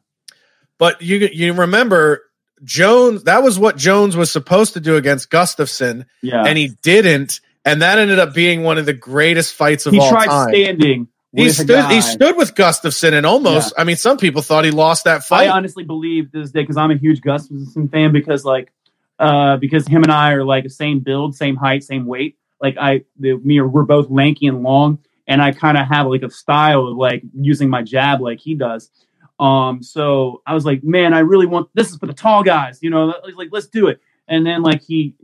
but you you remember Jones that was what Jones was supposed to do against Gustafsson, yeah. and he didn't, and that ended up being one of the greatest fights of he all time. He tried standing. He stood he stood with Gustafsson and almost I mean some people thought he lost that fight. I honestly believe this day because I'm a huge Gustafsson fan because like uh because him and I are like the same build, same height, same weight. Like I the, me or we're both lanky and long, and I kind of have like a style of like using my jab like he does. Um, so I was like, man, I really want this is for the tall guys, you know, like let's do it. And then like he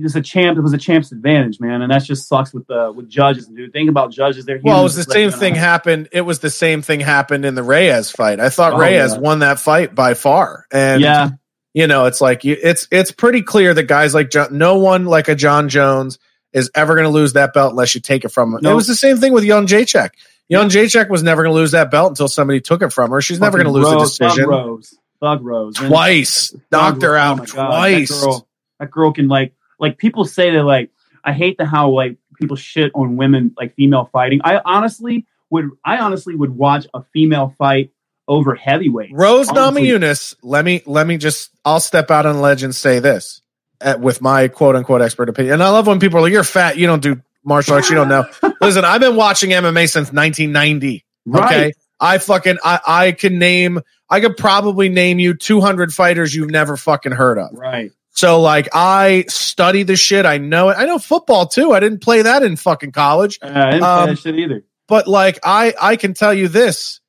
was a champ, it was a champ's advantage, man, and that just sucks with uh with judges, dude. Think about judges, they're Well, it was the same like, thing uh, happened. It was the same thing happened in the Reyes fight. I thought Oh, Reyes yeah. won that fight by far. And Yeah. you know, it's like you, it's it's pretty clear that guys like John, no one like a John Jones is ever going to lose that belt unless you take it from him. It was the same thing with Jędrzejczyk. Young Jacek was never going to lose that belt until somebody took it from her. She's never going to lose a decision. Thug Rose, Thug Rose, Twice. Knocked her out oh God, twice. That girl, that girl can like like people say that like I hate the how like people shit on women like female fighting. I honestly would I honestly would watch a female fight over heavyweight. Rose. Namajunas, let me let me just I'll step out on ledge and say this uh, with my quote unquote expert opinion. And I love when people are like, "You're fat, you don't do martial arts, you don't know." Listen, I've been watching MMA since 1990. Okay, Right. I fucking I I can name I could probably name you 200 fighters you've never fucking heard of. Right. So like I study the shit. I know it. I know football too. I didn't play that in fucking college. Uh, I didn't play Um, that shit either. But like I I can tell you this.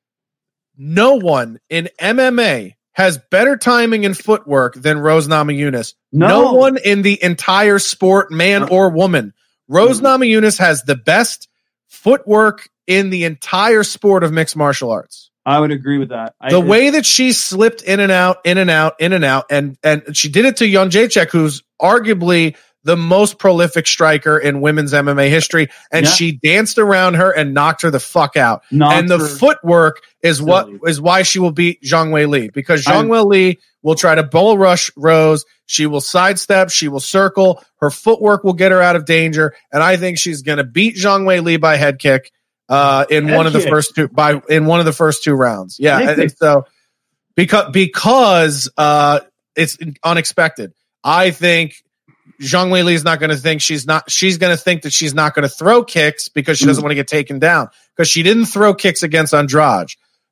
No one in MMA has better timing and footwork than Rose Namajunas. No. one in the entire sport, man or woman. Rose Namajunas has the best footwork in the entire sport of mixed martial arts. I would agree with that. I, The way that she slipped in and out, in and out, in and out, and and she did it to Jędrzejczyk, who's arguably the most prolific striker in women's MMA history, and Yeah. she danced around her and knocked her the fuck out. Knocked and the footwork is what is why she will beat Zhang Wei Li because Zhang Wei Li will try to bull rush Rose. She will sidestep. She will circle. Her footwork will get her out of danger, and I think she's going to beat Zhang Wei Li by head kick uh, in Head one of the first two by in one of the first two rounds. Yeah, Head and kick. so because because uh, it's unexpected. I think Zhang Wei Li is not going to think she's not. She's going to think that she's not going to throw kicks because she doesn't Mm. want to get taken down because she didn't throw kicks against Andrade.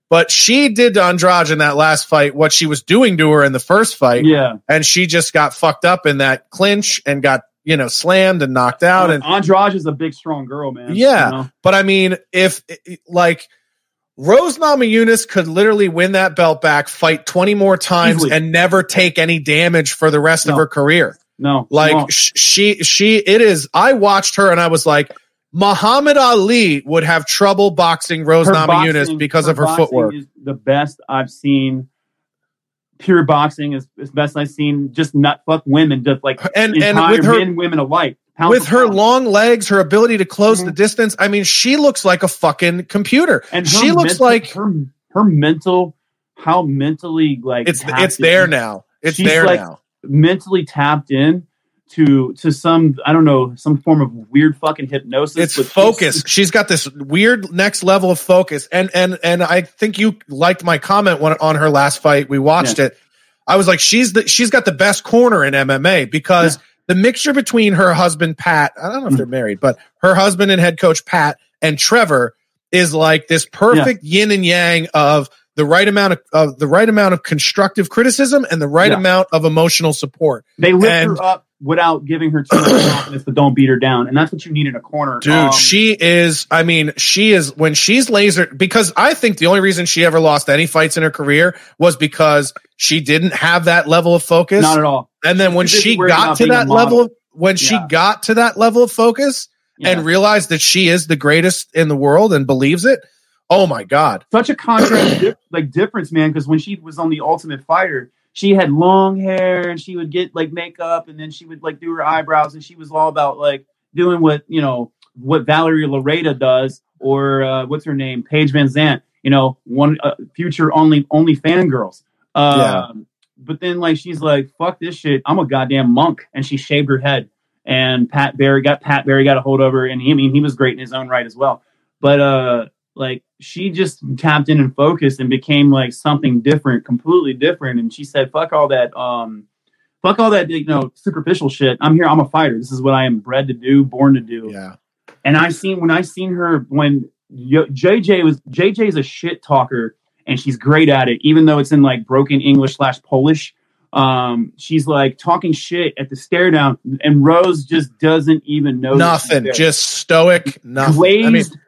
But she did to Andrade in that last fight what she was doing to her in the first fight. Yeah. And she just got fucked up in that clinch and got, you know, slammed and knocked out. And Andrade is a big, strong girl, man. yeah. You know? But I mean, if like Rose Namajunas could literally win that belt back, fight 20 more times Easily. and never take any damage for the rest of her career. No, Like she, she, it is. I watched her and I was like, Muhammad Ali would have trouble boxing Rose Her Namajunas boxing- because of her footwork. The best I've seen. Pure boxing is, is best I've seen. Just nut fuck women, just like And- and with her- men, women alike. Pound With her pound. long legs, her ability to close the mm-hmm. distance. I mean, she looks like a fucking computer. and she looks mental- like her her mental, how mentally like it's tapped it's there now. It's She's, there like, now. Mentally tapped in to to some I don't know some form of weird fucking hypnosis. It's focus. She's got this weird next level of focus, and and and I think you liked my comment when, on her last fight. We watched Yeah. it. I was like, she's the she's got the best corner in MMA because the mixture between her husband Pat, I Mm. don't know if they're married, but her husband and head coach Pat and Trevor is like this perfect yin and yang of the right amount of, of the right amount of constructive criticism and the right Yeah. amount of emotional support. They lift And- her up without giving her too much confidence, but don't beat her down, and that's what you need in a corner, Dude, Um, she is. I mean, she is when she's laser. Because I think the only reason she ever lost any fights in her career was because she didn't have that level of focus. Not at all. And then when she got to that level, of, when she got to that level of focus and realized that she is the greatest in the world and believes it, oh my god! such a contrast, like difference, man. Because when she was on the Ultimate Fighter, she had long hair and she would get like makeup, and then she would like do her eyebrows, and she was all about like doing what you know what Valerie Loureda does, or uh, what's her name, Paige Van Zant. You know, one uh, future only only fangirls. Um, Yeah. But then like she's like, fuck this shit. I'm a goddamn monk, and she shaved her head. And Pat Barry got Pat Barry got a hold of her, and he, I mean he was great in his own right as well. But uh, like she just tapped in and focused and became like something different, completely different. And she said, "Fuck all that, um, fuck all that, you know, superficial shit. I'm here. I'm a fighter. This is what I am bred to do, born to do." Yeah. And I seen when I seen her when Yo- JJ was JJ is a shit talker and she's great at it, even though it's in like broken English slash Polish. Um, she's like talking shit at the stare down, and Rose just doesn't even know Nothing, just stoic. Nothing. Glazed I mean,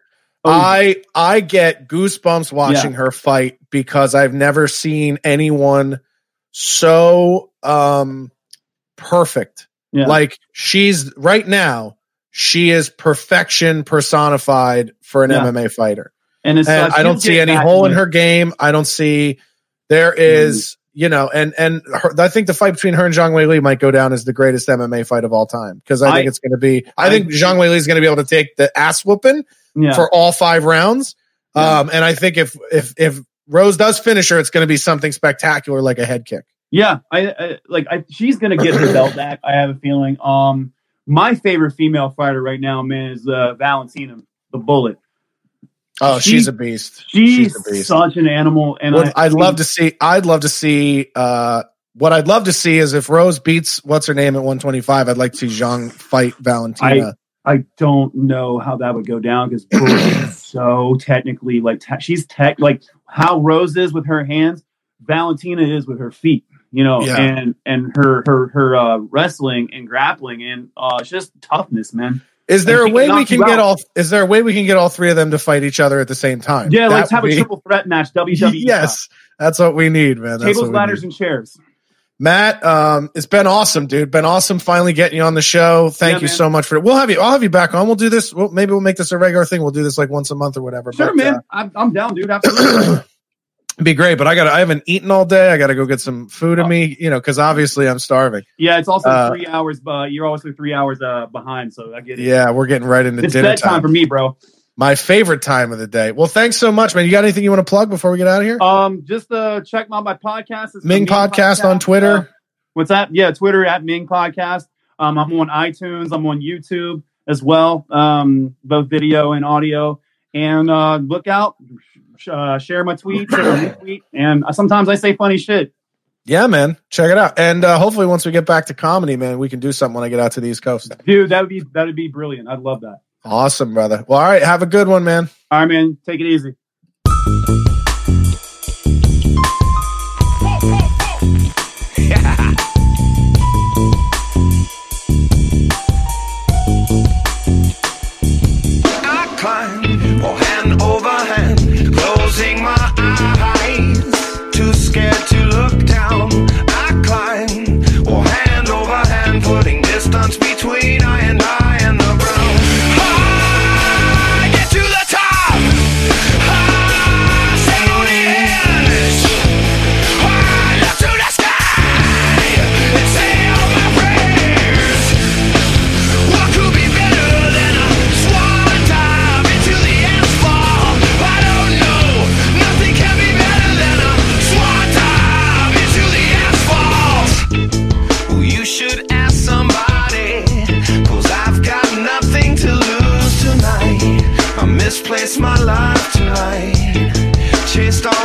over. I I get goosebumps watching Yeah. her fight because I've never seen anyone so um perfect. Yeah. Like she's right now, she is perfection personified for an Yeah. MMA fighter. and, it's, And I don't see any hole in her game. I don't see there is, you know, and and her, I think the fight between her and Zhang Wei Li might go down as the greatest MMA fight of all time because I, think it's going to be. I, I think. Zhang Wei Li is going to be able to take the ass whooping Yeah. for all five rounds. Um, and I think if if if Rose does finish her, it's going to be something spectacular like a head kick. Yeah, I, I like. I, she's gonna get her belt back. I have a feeling. Um, my favorite female fighter right now, man, is uh, Valentina, the Bullet. Oh, She- she's a beast. She's, a beast. such an animal, and What I, I'd love to see. I'd love to see. Uh, what I'd love to see is if Rose beats what's her name at 125. I'd like to see Zhang fight Valentina. I don't know how that would go down because is so technically like te- she's tech like how Rose is with her hands, Valentina is with her feet. You know, Yeah. and and her her her uh, wrestling and grappling and uh, just toughness, man. Is there And a way we can get out. all? Is there a way we can get all three of them to fight each other at the same time? Yeah, That let's have would a triple threat match. WWE. Yes, that's what we need, man. That's tables, ladders, need. and chairs. Matt, um, it's been awesome, dude. Been awesome finally getting you on the show. Thank Yeah, you man. so much for it. We'll have you. I'll have you back on. We'll do this. We'll, maybe we'll make this a regular thing. We'll do this like once a month or whatever. Sure, But, man. uh, I'm, I'm down, dude. Absolutely. It'd be great, but I got I haven't eaten all day. I got to go get some food in me, you know, because obviously I'm starving. Yeah, it's also Uh, three hours. But you're also three hours uh, behind, so I get it. Yeah, we're getting right into it's dinner bedtime time. for me, bro. My favorite time of the day. Well, thanks so much, man. You got anything you want to plug before we get out of here? Um, just uh, check my my podcast. It's Ming Podcast on Twitter. Uh, what's that? Yeah, Twitter at Ming Podcast. Um, I'm on iTunes. I'm on YouTube as well, um, both video and audio. And uh, look out, sh- uh, share my tweets, or retweet, and sometimes I say funny shit. Yeah, man. Check it out. And uh, hopefully, once we get back to comedy, man, we can do something when I get out to the East Coast. Dude, that would be that would be brilliant. I'd love that. Awesome, brother. Well, all right. Have a good one, man. All right, man. Take it easy. I climb, lose tonight. I misplaced my life tonight. Chased all